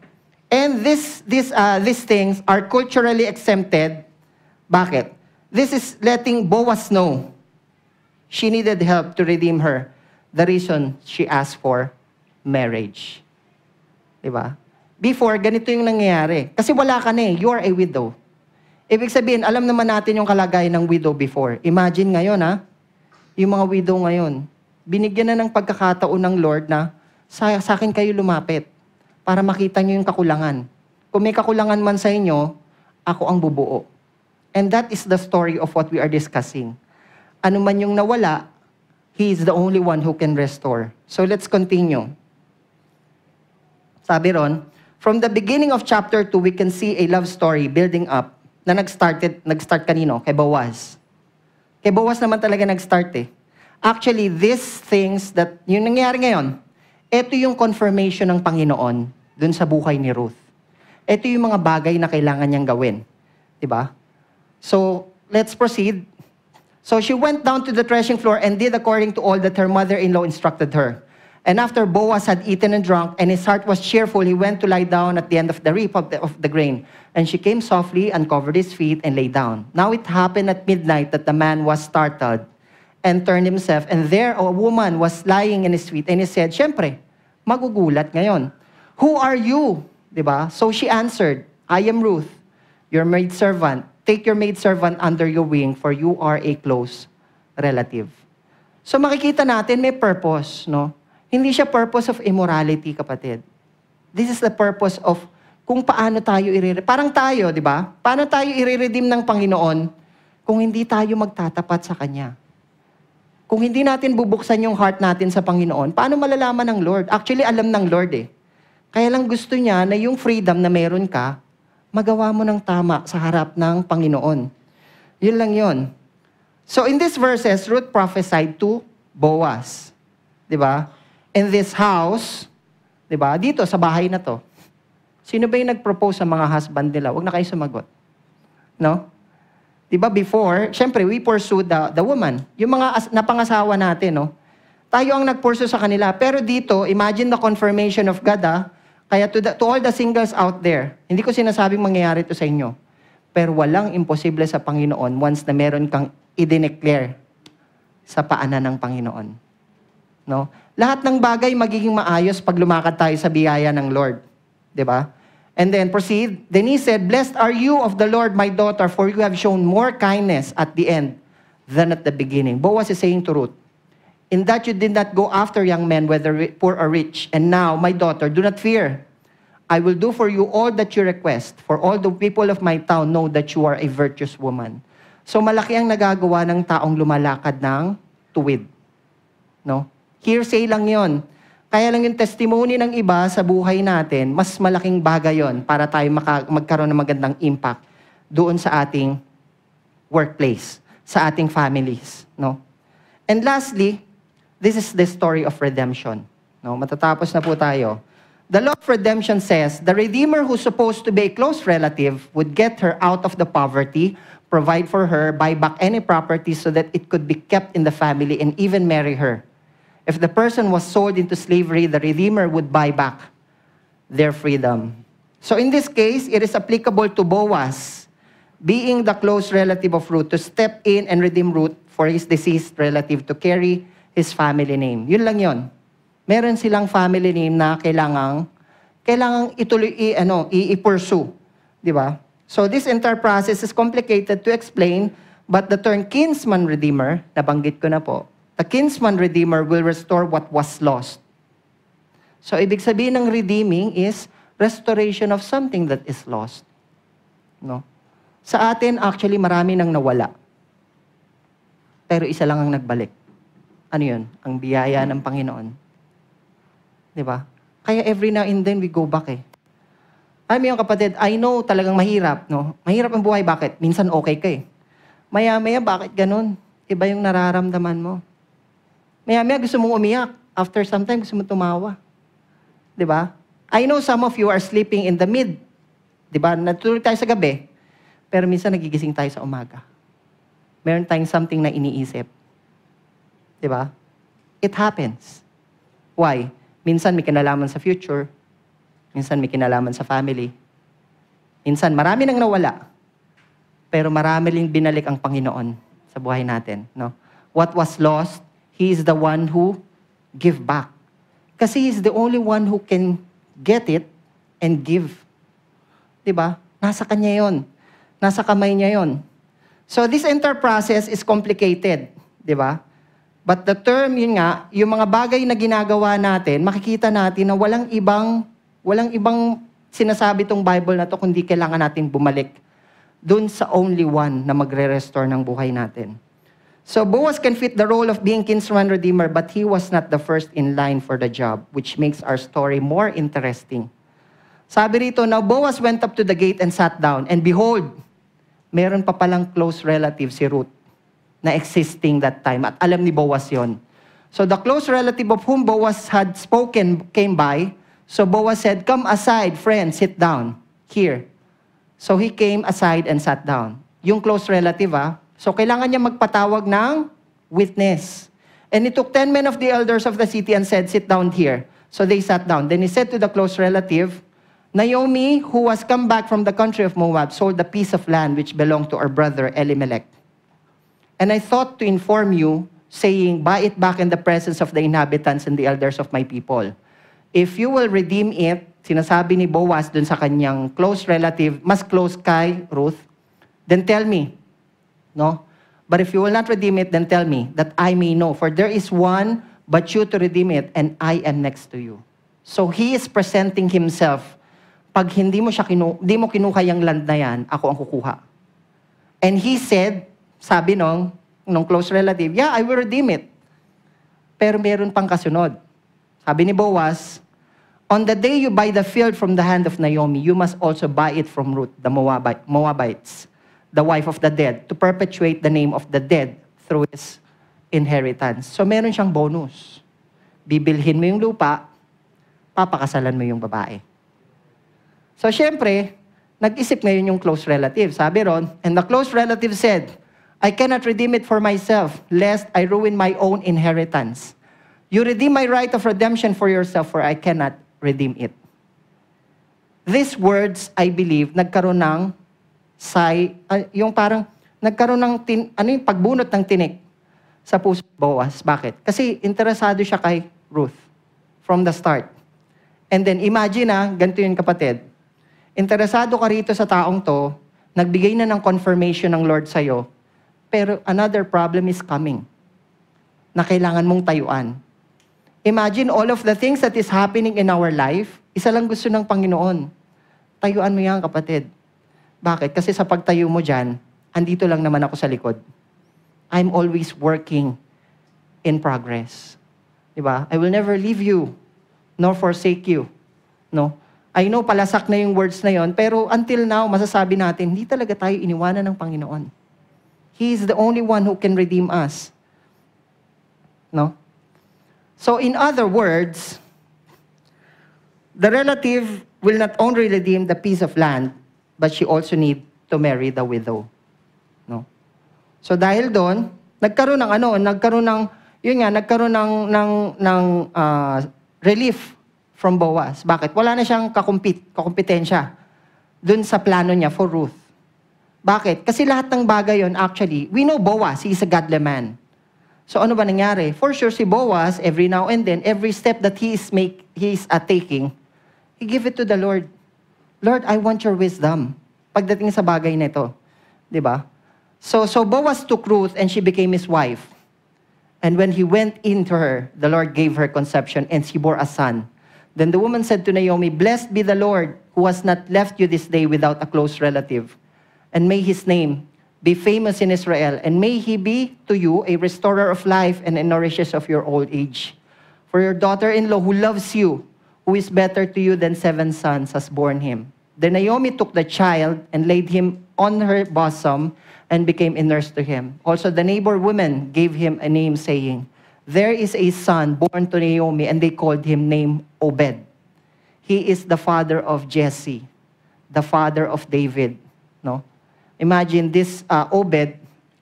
And this, this, uh, these things are culturally exempted. Bakit? This is letting Boaz know she needed help to redeem her. The reason she asked for marriage. Di ba? Before, ganito yung nangyayari. Kasi wala ka na eh. You are a widow. Ibig sabihin, alam naman natin yung kalagayan ng widow before. Imagine ngayon, ha? Yung mga widow ngayon, binigyan na ng pagkakataon ng Lord na sa, sa akin kayo lumapit para makita nyo yung kakulangan. Kung may kakulangan man sa inyo, ako ang bubuo. And that is the story of what we are discussing. Ano man yung nawala, He is the only one who can restore. So let's continue. Sabi ron, from the beginning of chapter 2, we can see a love story building up na nag-started, nag-start kanino? Kay Boaz. Kay Boaz naman talaga nag-start eh. Actually, these things that, yung nangyayari ngayon, ito yung confirmation ng Panginoon dun sa buhay ni Ruth. Ito yung mga bagay na kailangan niyang gawin. Diba? So, let's proceed. So she went down to the threshing floor and did according to all that her mother-in-law instructed her. And after Boaz had eaten and drunk, and his heart was cheerful, he went to lie down at the end of the reap of the, of the grain. And she came softly, and covered his feet, and lay down. Now it happened at midnight that the man was startled and turned himself, and there a woman was lying in his feet, and he said, Siyempre, magugulat ngayon. Who are you? 'Di ba? So she answered, I am Ruth, your maidservant. Take your maidservant under your wing, for you are a close relative. So makikita natin may purpose, no? Hindi siya purpose of immorality, kapatid. This is the purpose of kung paano tayo i Parang tayo, di ba? Paano tayo i-redeem ng Panginoon kung hindi tayo magtatapat sa Kanya? Kung hindi natin bubuksan yung heart natin sa Panginoon, paano malalaman ng Lord? Actually, alam ng Lord eh. Kaya lang gusto niya na yung freedom na meron ka, magawa mo ng tama sa harap ng Panginoon. Yun lang yun. So in these verses, Ruth prophesied to Boaz. Di ba? In this house, di ba? Dito, sa bahay na to. Sino ba yung nag-propose sa mga husband nila? Huwag na kayo sumagot. No? Di ba before, syempre, we pursue the, the woman. Yung mga as, napangasawa natin, no? Tayo ang nag-pursue sa kanila. Pero dito, imagine the confirmation of God, ah. Kaya to, the, to all the singles out there, hindi ko sinasabing mangyayari to sa inyo. Pero walang imposible sa Panginoon once na meron kang idineclare sa paanan ng Panginoon. No? Lahat ng bagay magiging maayos pag lumakad tayo sa biyaya ng Lord. ba? And then proceed. Then he said, Blessed are you of the Lord, my daughter, for you have shown more kindness at the end than at the beginning. Boaz is saying to Ruth, In that you did not go after young men, whether poor or rich. And now, my daughter, do not fear. I will do for you all that you request, for all the people of my town know that you are a virtuous woman. So malaki ang nagagawa ng taong lumalakad ng tuwid. No? Hearsay lang yon. Kaya lang yung testimony ng iba sa buhay natin, mas malaking bagay yon para tayo maka- magkaroon ng magandang impact doon sa ating workplace, sa ating families. No? And lastly, this is the story of redemption. No? Matatapos na po tayo. The law of redemption says, the Redeemer who's supposed to be a close relative would get her out of the poverty provide for her, buy back any property so that it could be kept in the family, and even marry her. If the person was sold into slavery, the Redeemer would buy back their freedom. So in this case, it is applicable to Boaz, being the close relative of Ruth, to step in and redeem Ruth for his deceased relative to carry his family name. Yun lang yun. Meron silang family name na kailangang kailangang ituloy i ano i-pursue, di ba? So this entire process is complicated to explain, but the term kinsman redeemer, nabanggit ko na po, the kinsman redeemer will restore what was lost. So ibig sabihin ng redeeming is restoration of something that is lost. No? Sa atin, actually, marami nang nawala. Pero isa lang ang nagbalik. Ano yun? Ang biyaya ng Panginoon. Di ba? Kaya every now and then we go back eh. Alam yung kapatid, I know talagang mahirap, no? Mahirap ang buhay, bakit? Minsan okay ka eh. Maya-maya, bakit ganun? Iba yung nararamdaman mo. Maya-maya, gusto mong umiyak. After some time, gusto mong tumawa. Di ba? I know some of you are sleeping in the mid. Di ba? Natulog tayo sa gabi. Pero minsan nagigising tayo sa umaga. Meron tayong something na iniisip. Di ba? It happens. Why? Minsan may kinalaman sa future, Minsan may kinalaman sa family. Minsan marami nang nawala. Pero marami rin binalik ang Panginoon sa buhay natin. No? What was lost, He is the one who give back. Kasi He is the only one who can get it and give. Diba? Nasa Kanya yon. Nasa kamay niya yon. So this entire process is complicated. Diba? But the term, yun nga, yung mga bagay na ginagawa natin, makikita natin na walang ibang Walang ibang sinasabi tong Bible na to kundi kailangan nating bumalik dun sa only one na magre-restore ng buhay natin. So Boaz can fit the role of being kinsman redeemer, but he was not the first in line for the job, which makes our story more interesting. Sabi rito, Now Boaz went up to the gate and sat down, and behold, meron pa palang close relative si Ruth na existing that time. At alam ni Boaz yon. So the close relative of whom Boaz had spoken came by, So Boaz said, Come aside, friend, sit down here. So he came aside and sat down. Yung close relative, ah. So kailangan niya magpatawag ng witness. And he took ten men of the elders of the city and said, Sit down here. So they sat down. Then he said to the close relative, Naomi, who has come back from the country of Moab, sold a piece of land which belonged to our brother Elimelech. And I thought to inform you, saying, Buy it back in the presence of the inhabitants and the elders of my people. If you will redeem it, sinasabi ni Boaz dun sa kanyang close relative, mas close kay Ruth, then tell me, no? But if you will not redeem it, then tell me that I may know. For there is one but you to redeem it, and I am next to you. So he is presenting himself. Pag hindi mo siya kinu hindi mo kinuha yung land na yan, ako ang kukuha. And he said, sabi nung, nung close relative, yeah, I will redeem it. Pero meron pang kasunod. Sabi ni Boaz, On the day you buy the field from the hand of Naomi, you must also buy it from Ruth, the Moabite, Moabites, the wife of the dead, to perpetuate the name of the dead through his inheritance. So meron siyang bonus. Bibilhin mo yung lupa, papakasalan mo yung babae. So syempre, nag-isip ngayon yung close relative. Sabi ron, and the close relative said, I cannot redeem it for myself, lest I ruin my own inheritance. You redeem my right of redemption for yourself, for I cannot redeem it. These words, I believe, nagkaroon ng say, uh, yung parang nagkaroon ng tin, ano yung pagbunot ng tinik sa puso Boaz. Bakit? Kasi interesado siya kay Ruth from the start. And then imagine na, ganito yung kapatid, interesado ka rito sa taong to, nagbigay na ng confirmation ng Lord sa'yo, pero another problem is coming na kailangan mong tayuan. Imagine all of the things that is happening in our life, isa lang gusto ng Panginoon. Tayuan mo yan, kapatid. Bakit? Kasi sa pagtayo mo dyan, andito lang naman ako sa likod. I'm always working in progress. Diba? I will never leave you, nor forsake you. No? I know palasak na yung words na yon, pero until now, masasabi natin, hindi talaga tayo iniwanan ng Panginoon. He is the only one who can redeem us. No? So in other words, the relative will not only redeem the piece of land, but she also need to marry the widow. No? So dahil doon, nagkaroon ng ano, nagkaroon ng yun nga, nagkaroon ng ng ng uh, relief from Boaz. Bakit? Wala na siyang kakumpit, kakumpetensya dun sa plano niya for Ruth. Bakit? Kasi lahat ng bagay yon actually, we know Boaz, he is a godly man. So ano ba nangyari? For sure si Boaz, every now and then, every step that he is make he is uh, taking, he give it to the Lord. Lord, I want your wisdom. Pagdating sa bagay na ito. 'Di ba? So so Boaz took Ruth and she became his wife. And when he went into her, the Lord gave her conception and she bore a son. Then the woman said to Naomi, Blessed be the Lord who has not left you this day without a close relative and may his name be famous in Israel, and may he be to you a restorer of life and a nourishes of your old age. For your daughter-in-law who loves you, who is better to you than seven sons, has borne him. Then Naomi took the child and laid him on her bosom and became a nurse to him. Also the neighbor woman gave him a name, saying, There is a son born to Naomi, and they called him name Obed. He is the father of Jesse, the father of David. No? Imagine this uh, Obed,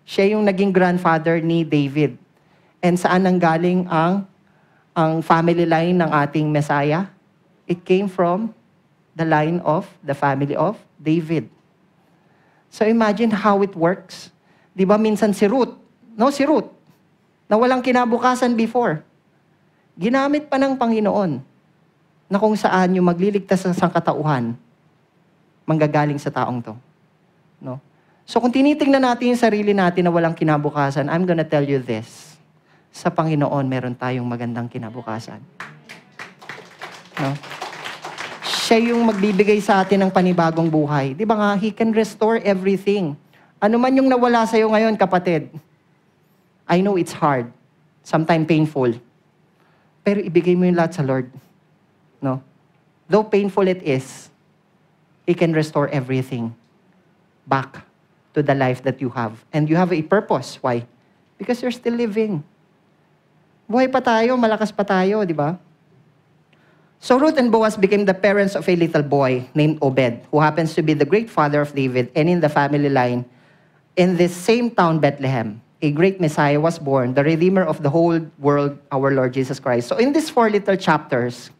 siya yung naging grandfather ni David. And saan nang galing ang ang family line ng ating Messiah? It came from the line of the family of David. So imagine how it works. 'Di ba minsan si Ruth, no si Ruth, na walang kinabukasan before. Ginamit pa ng Panginoon na kung saan yung magliligtas sa sangkatauhan manggagaling sa taong to. No? So kung tinitingnan natin yung sarili natin na walang kinabukasan, I'm gonna tell you this. Sa Panginoon, meron tayong magandang kinabukasan. No? Siya yung magbibigay sa atin ng panibagong buhay. Di ba nga, He can restore everything. Ano man yung nawala sa'yo ngayon, kapatid, I know it's hard. Sometimes painful. Pero ibigay mo yung lahat sa Lord. No? Though painful it is, He can restore everything back to the life that you have. And you have a purpose. Why? Because you're still living. Buhay pa tayo, malakas pa tayo, di ba? So Ruth and Boaz became the parents of a little boy named Obed, who happens to be the great father of David and in the family line in this same town, Bethlehem. A great Messiah was born, the Redeemer of the whole world, our Lord Jesus Christ. So in these four little chapters,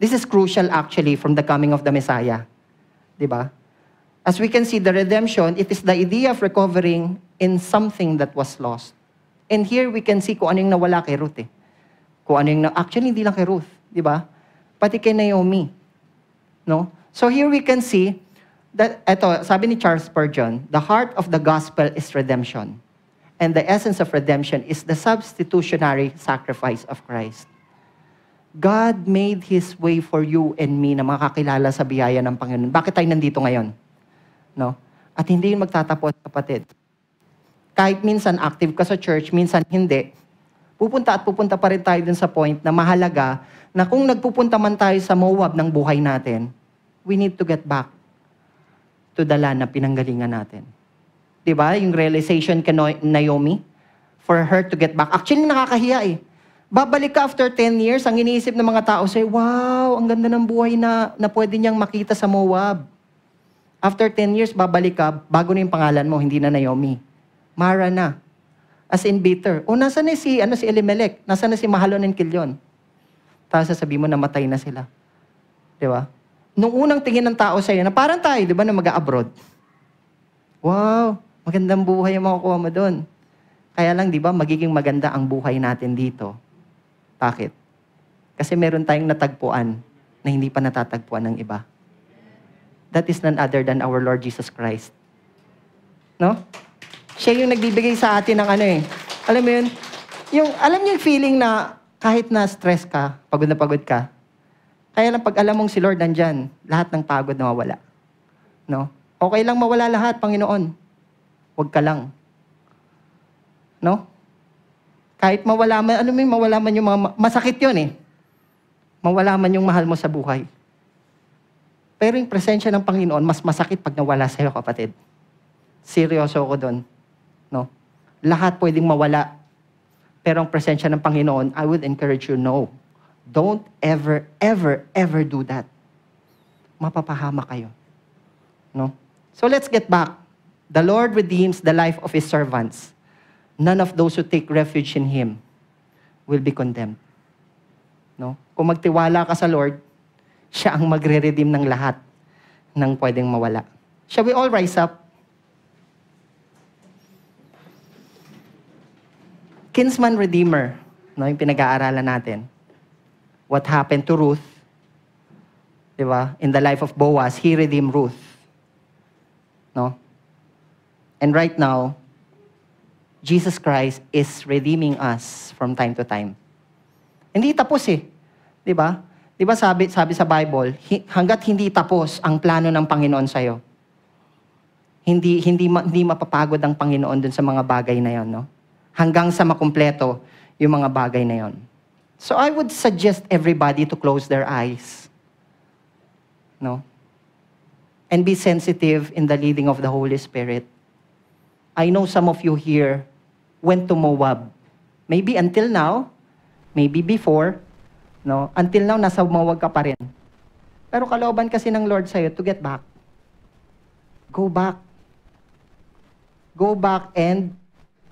this is crucial actually from the coming of the Messiah. Di ba? As we can see, the redemption, it is the idea of recovering in something that was lost. And here we can see kung ano yung nawala kay Ruth eh. Kung ano yung, na, actually hindi lang kay Ruth, di ba? Pati kay Naomi. No? So here we can see that, eto, sabi ni Charles Spurgeon, the heart of the gospel is redemption. And the essence of redemption is the substitutionary sacrifice of Christ. God made His way for you and me na makakilala sa biyaya ng Panginoon. Bakit tayo nandito ngayon? No? At hindi yun magtatapos, kapatid. Kahit minsan active ka sa church, minsan hindi. Pupunta at pupunta pa rin tayo dun sa point na mahalaga na kung nagpupunta man tayo sa Moab ng buhay natin, we need to get back to the land na pinanggalingan natin. ba? Yung realization kay Naomi for her to get back. Actually nakakahiya eh. Babalik ka after 10 years, ang iniisip ng mga tao say, wow, ang ganda ng buhay na, na pwede niyang makita sa Moab. After 10 years, babalik ka, bago na yung pangalan mo, hindi na Naomi. Mara na. As in bitter. O, nasa na si, ano, si Elimelech? Nasa na si Mahalon and Kilyon? Tapos sasabihin mo, namatay na sila. Di ba? Nung unang tingin ng tao sa'yo, na parang tayo, di ba, na mag-abroad. Wow, magandang buhay ang makukuha mo doon. Kaya lang, di ba, magiging maganda ang buhay natin dito bakit? Kasi meron tayong natagpuan na hindi pa natatagpuan ng iba. That is none other than our Lord Jesus Christ. No? Siya yung nagbibigay sa atin ng ano eh. Alam mo yun? Yung, alam niyo yung feeling na kahit na stress ka, pagod na pagod ka, kaya lang pag alam mong si Lord nandyan, lahat ng pagod na mawala. No? Okay lang mawala lahat, Panginoon. Huwag ka lang. No? Kahit mawala man, ano may mawala man yung mga, masakit yun eh. Mawala man yung mahal mo sa buhay. Pero yung presensya ng Panginoon, mas masakit pag nawala sa'yo, kapatid. Seryoso ako doon. Lahat pwedeng mawala. Pero ang presensya ng Panginoon, I would encourage you, no. Don't ever, ever, ever do that. Mapapahama kayo. No? So let's get back. The Lord redeems the life of His servants none of those who take refuge in Him will be condemned. No? Kung magtiwala ka sa Lord, siya ang magre-redeem ng lahat ng pwedeng mawala. Shall we all rise up? Kinsman Redeemer, no, yung pinag-aaralan natin. What happened to Ruth? Di ba? In the life of Boaz, he redeemed Ruth. No? And right now, Jesus Christ is redeeming us from time to time. Hindi tapos eh. 'Di ba? 'Di ba sabi sabi sa Bible, hangga't hindi tapos ang plano ng Panginoon sa iyo. Hindi hindi hindi mapapagod ang Panginoon dun sa mga bagay na 'yon, no? Hanggang sa makumpleto yung mga bagay na 'yon. So I would suggest everybody to close their eyes. No? And be sensitive in the leading of the Holy Spirit. I know some of you here went to Moab. Maybe until now, maybe before, no? Until now, nasa Moab ka pa rin. Pero kalooban kasi ng Lord sa'yo to get back. Go back. Go back and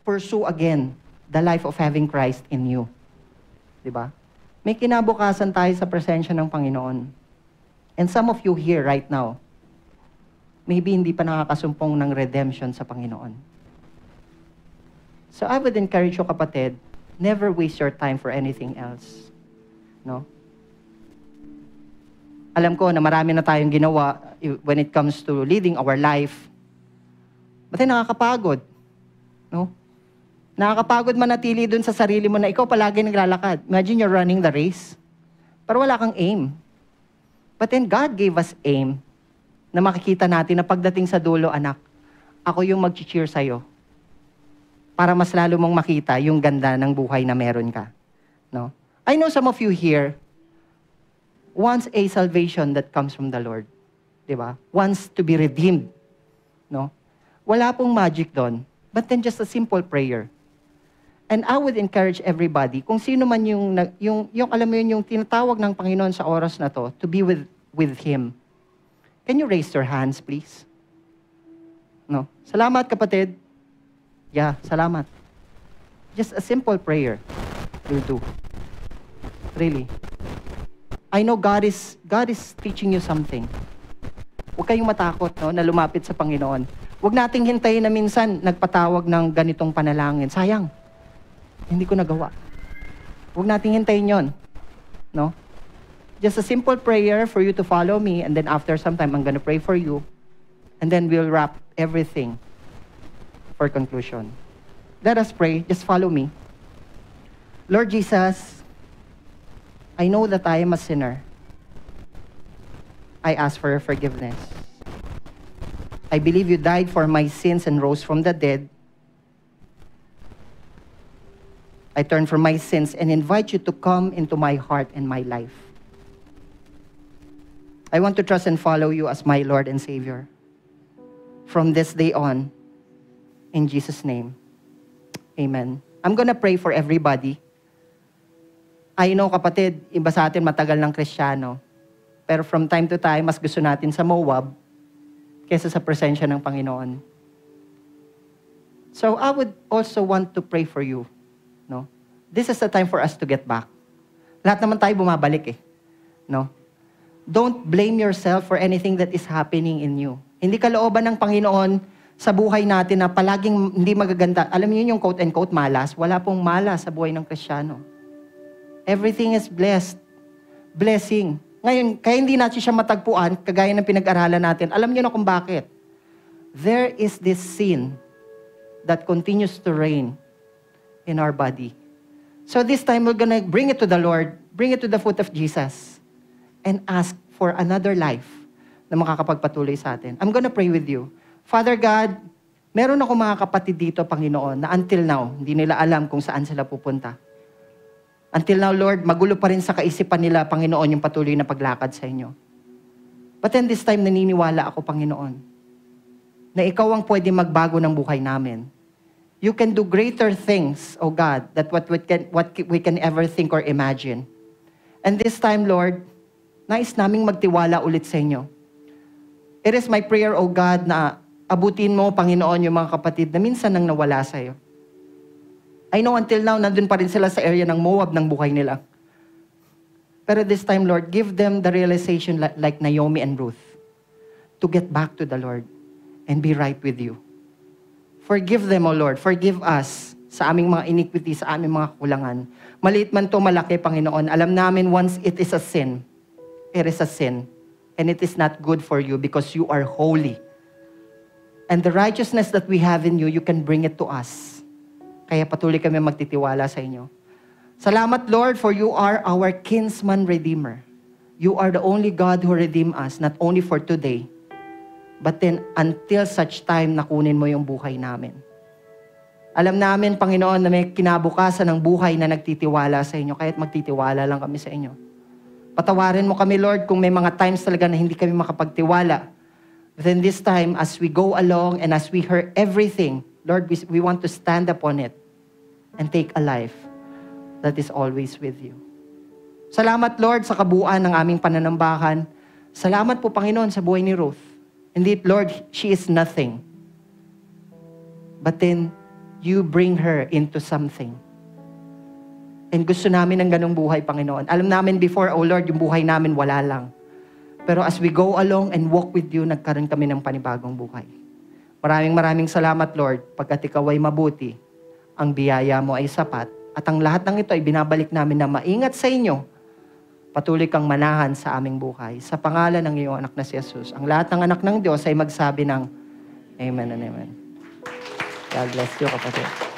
pursue again the life of having Christ in you. Di ba? May kinabukasan tayo sa presensya ng Panginoon. And some of you here right now, maybe hindi pa nakakasumpong ng redemption sa Panginoon. So I would encourage you, kapatid, never waste your time for anything else. No? Alam ko na marami na tayong ginawa when it comes to leading our life. But nakakapagod. No? Nakakapagod manatili dun sa sarili mo na ikaw palagi naglalakad. Imagine you're running the race. Pero wala kang aim. But then God gave us aim na makikita natin na pagdating sa dulo, anak, ako yung mag-cheer sa'yo para mas lalo mong makita yung ganda ng buhay na meron ka. No? I know some of you here wants a salvation that comes from the Lord. 'Di ba? Wants to be redeemed. No? Wala pong magic doon, but then just a simple prayer. And I would encourage everybody, kung sino man yung, yung, yung alam mo yun, yung tinatawag ng Panginoon sa oras na to, to be with, with Him. Can you raise your hands, please? No. Salamat, kapatid. Yeah, salamat. Just a simple prayer will do. Really. I know God is God is teaching you something. Huwag kayong matakot no, na lumapit sa Panginoon. Huwag nating hintayin na minsan nagpatawag ng ganitong panalangin. Sayang. Hindi ko nagawa. Huwag nating hintayin yon. No? Just a simple prayer for you to follow me, and then after some time, I'm to pray for you, and then we'll wrap everything for conclusion. Let us pray. Just follow me. Lord Jesus, I know that I am a sinner. I ask for your forgiveness. I believe you died for my sins and rose from the dead. I turn from my sins and invite you to come into my heart and my life. I want to trust and follow you as my Lord and Savior. From this day on, in Jesus' name, amen. I'm gonna pray for everybody. I know, kapatid, iba sa atin matagal ng Kristiyano. Pero from time to time, mas gusto natin sa Moab kesa sa presensya ng Panginoon. So I would also want to pray for you. No? This is the time for us to get back. Lahat naman tayo bumabalik eh. No? Don't blame yourself for anything that is happening in you. Hindi kalooban ng Panginoon sa buhay natin na palaging hindi magaganda. Alam niyo yung quote-unquote malas? Wala pong malas sa buhay ng Krisyano. Everything is blessed. Blessing. Ngayon, kaya hindi natin siya matagpuan, kagaya ng pinag-aralan natin. Alam niyo na kung bakit. There is this sin that continues to reign in our body. So this time, we're gonna bring it to the Lord, bring it to the foot of Jesus, and ask for another life na makakapagpatuloy sa atin. I'm gonna pray with you. Father God, meron ako mga kapatid dito, Panginoon, na until now, hindi nila alam kung saan sila pupunta. Until now, Lord, magulo pa rin sa kaisipan nila, Panginoon, yung patuloy na paglakad sa inyo. But then this time, naniniwala ako, Panginoon, na ikaw ang pwede magbago ng buhay namin. You can do greater things, O God, that what we can, what we can ever think or imagine. And this time, Lord, nais naming magtiwala ulit sa inyo. It is my prayer, O God, na abutin mo, Panginoon, yung mga kapatid na minsan nang nawala sa iyo. I know until now, nandun pa rin sila sa area ng Moab ng buhay nila. Pero this time, Lord, give them the realization like, like Naomi and Ruth to get back to the Lord and be right with you. Forgive them, O Lord. Forgive us sa aming mga iniquity, sa aming mga kulangan. Maliit man to malaki, Panginoon. Alam namin once it is a sin, it is a sin. And it is not good for you because you are holy. And the righteousness that we have in you, you can bring it to us. Kaya patuloy kami magtitiwala sa inyo. Salamat, Lord, for you are our kinsman redeemer. You are the only God who redeem us, not only for today, but then until such time na kunin mo yung buhay namin. Alam namin, Panginoon, na may kinabukasan ng buhay na nagtitiwala sa inyo, kaya't magtitiwala lang kami sa inyo. Patawarin mo kami, Lord, kung may mga times talaga na hindi kami makapagtiwala. But then this time, as we go along and as we hear everything, Lord, we, we want to stand upon it and take a life that is always with you. Salamat, Lord, sa kabuuan ng aming pananambahan. Salamat po, Panginoon, sa buhay ni Ruth. Indeed, Lord, she is nothing. But then, you bring her into something. And gusto namin ng ganong buhay, Panginoon. Alam namin before, oh Lord, yung buhay namin wala lang. Pero as we go along and walk with you, nagkaroon kami ng panibagong buhay. Maraming maraming salamat, Lord, pagkat ikaw ay mabuti, ang biyaya mo ay sapat, at ang lahat ng ito ay binabalik namin na maingat sa inyo, patuloy kang manahan sa aming buhay. Sa pangalan ng iyong anak na si Jesus, ang lahat ng anak ng Diyos ay magsabi ng Amen and Amen. God bless you, kapatid.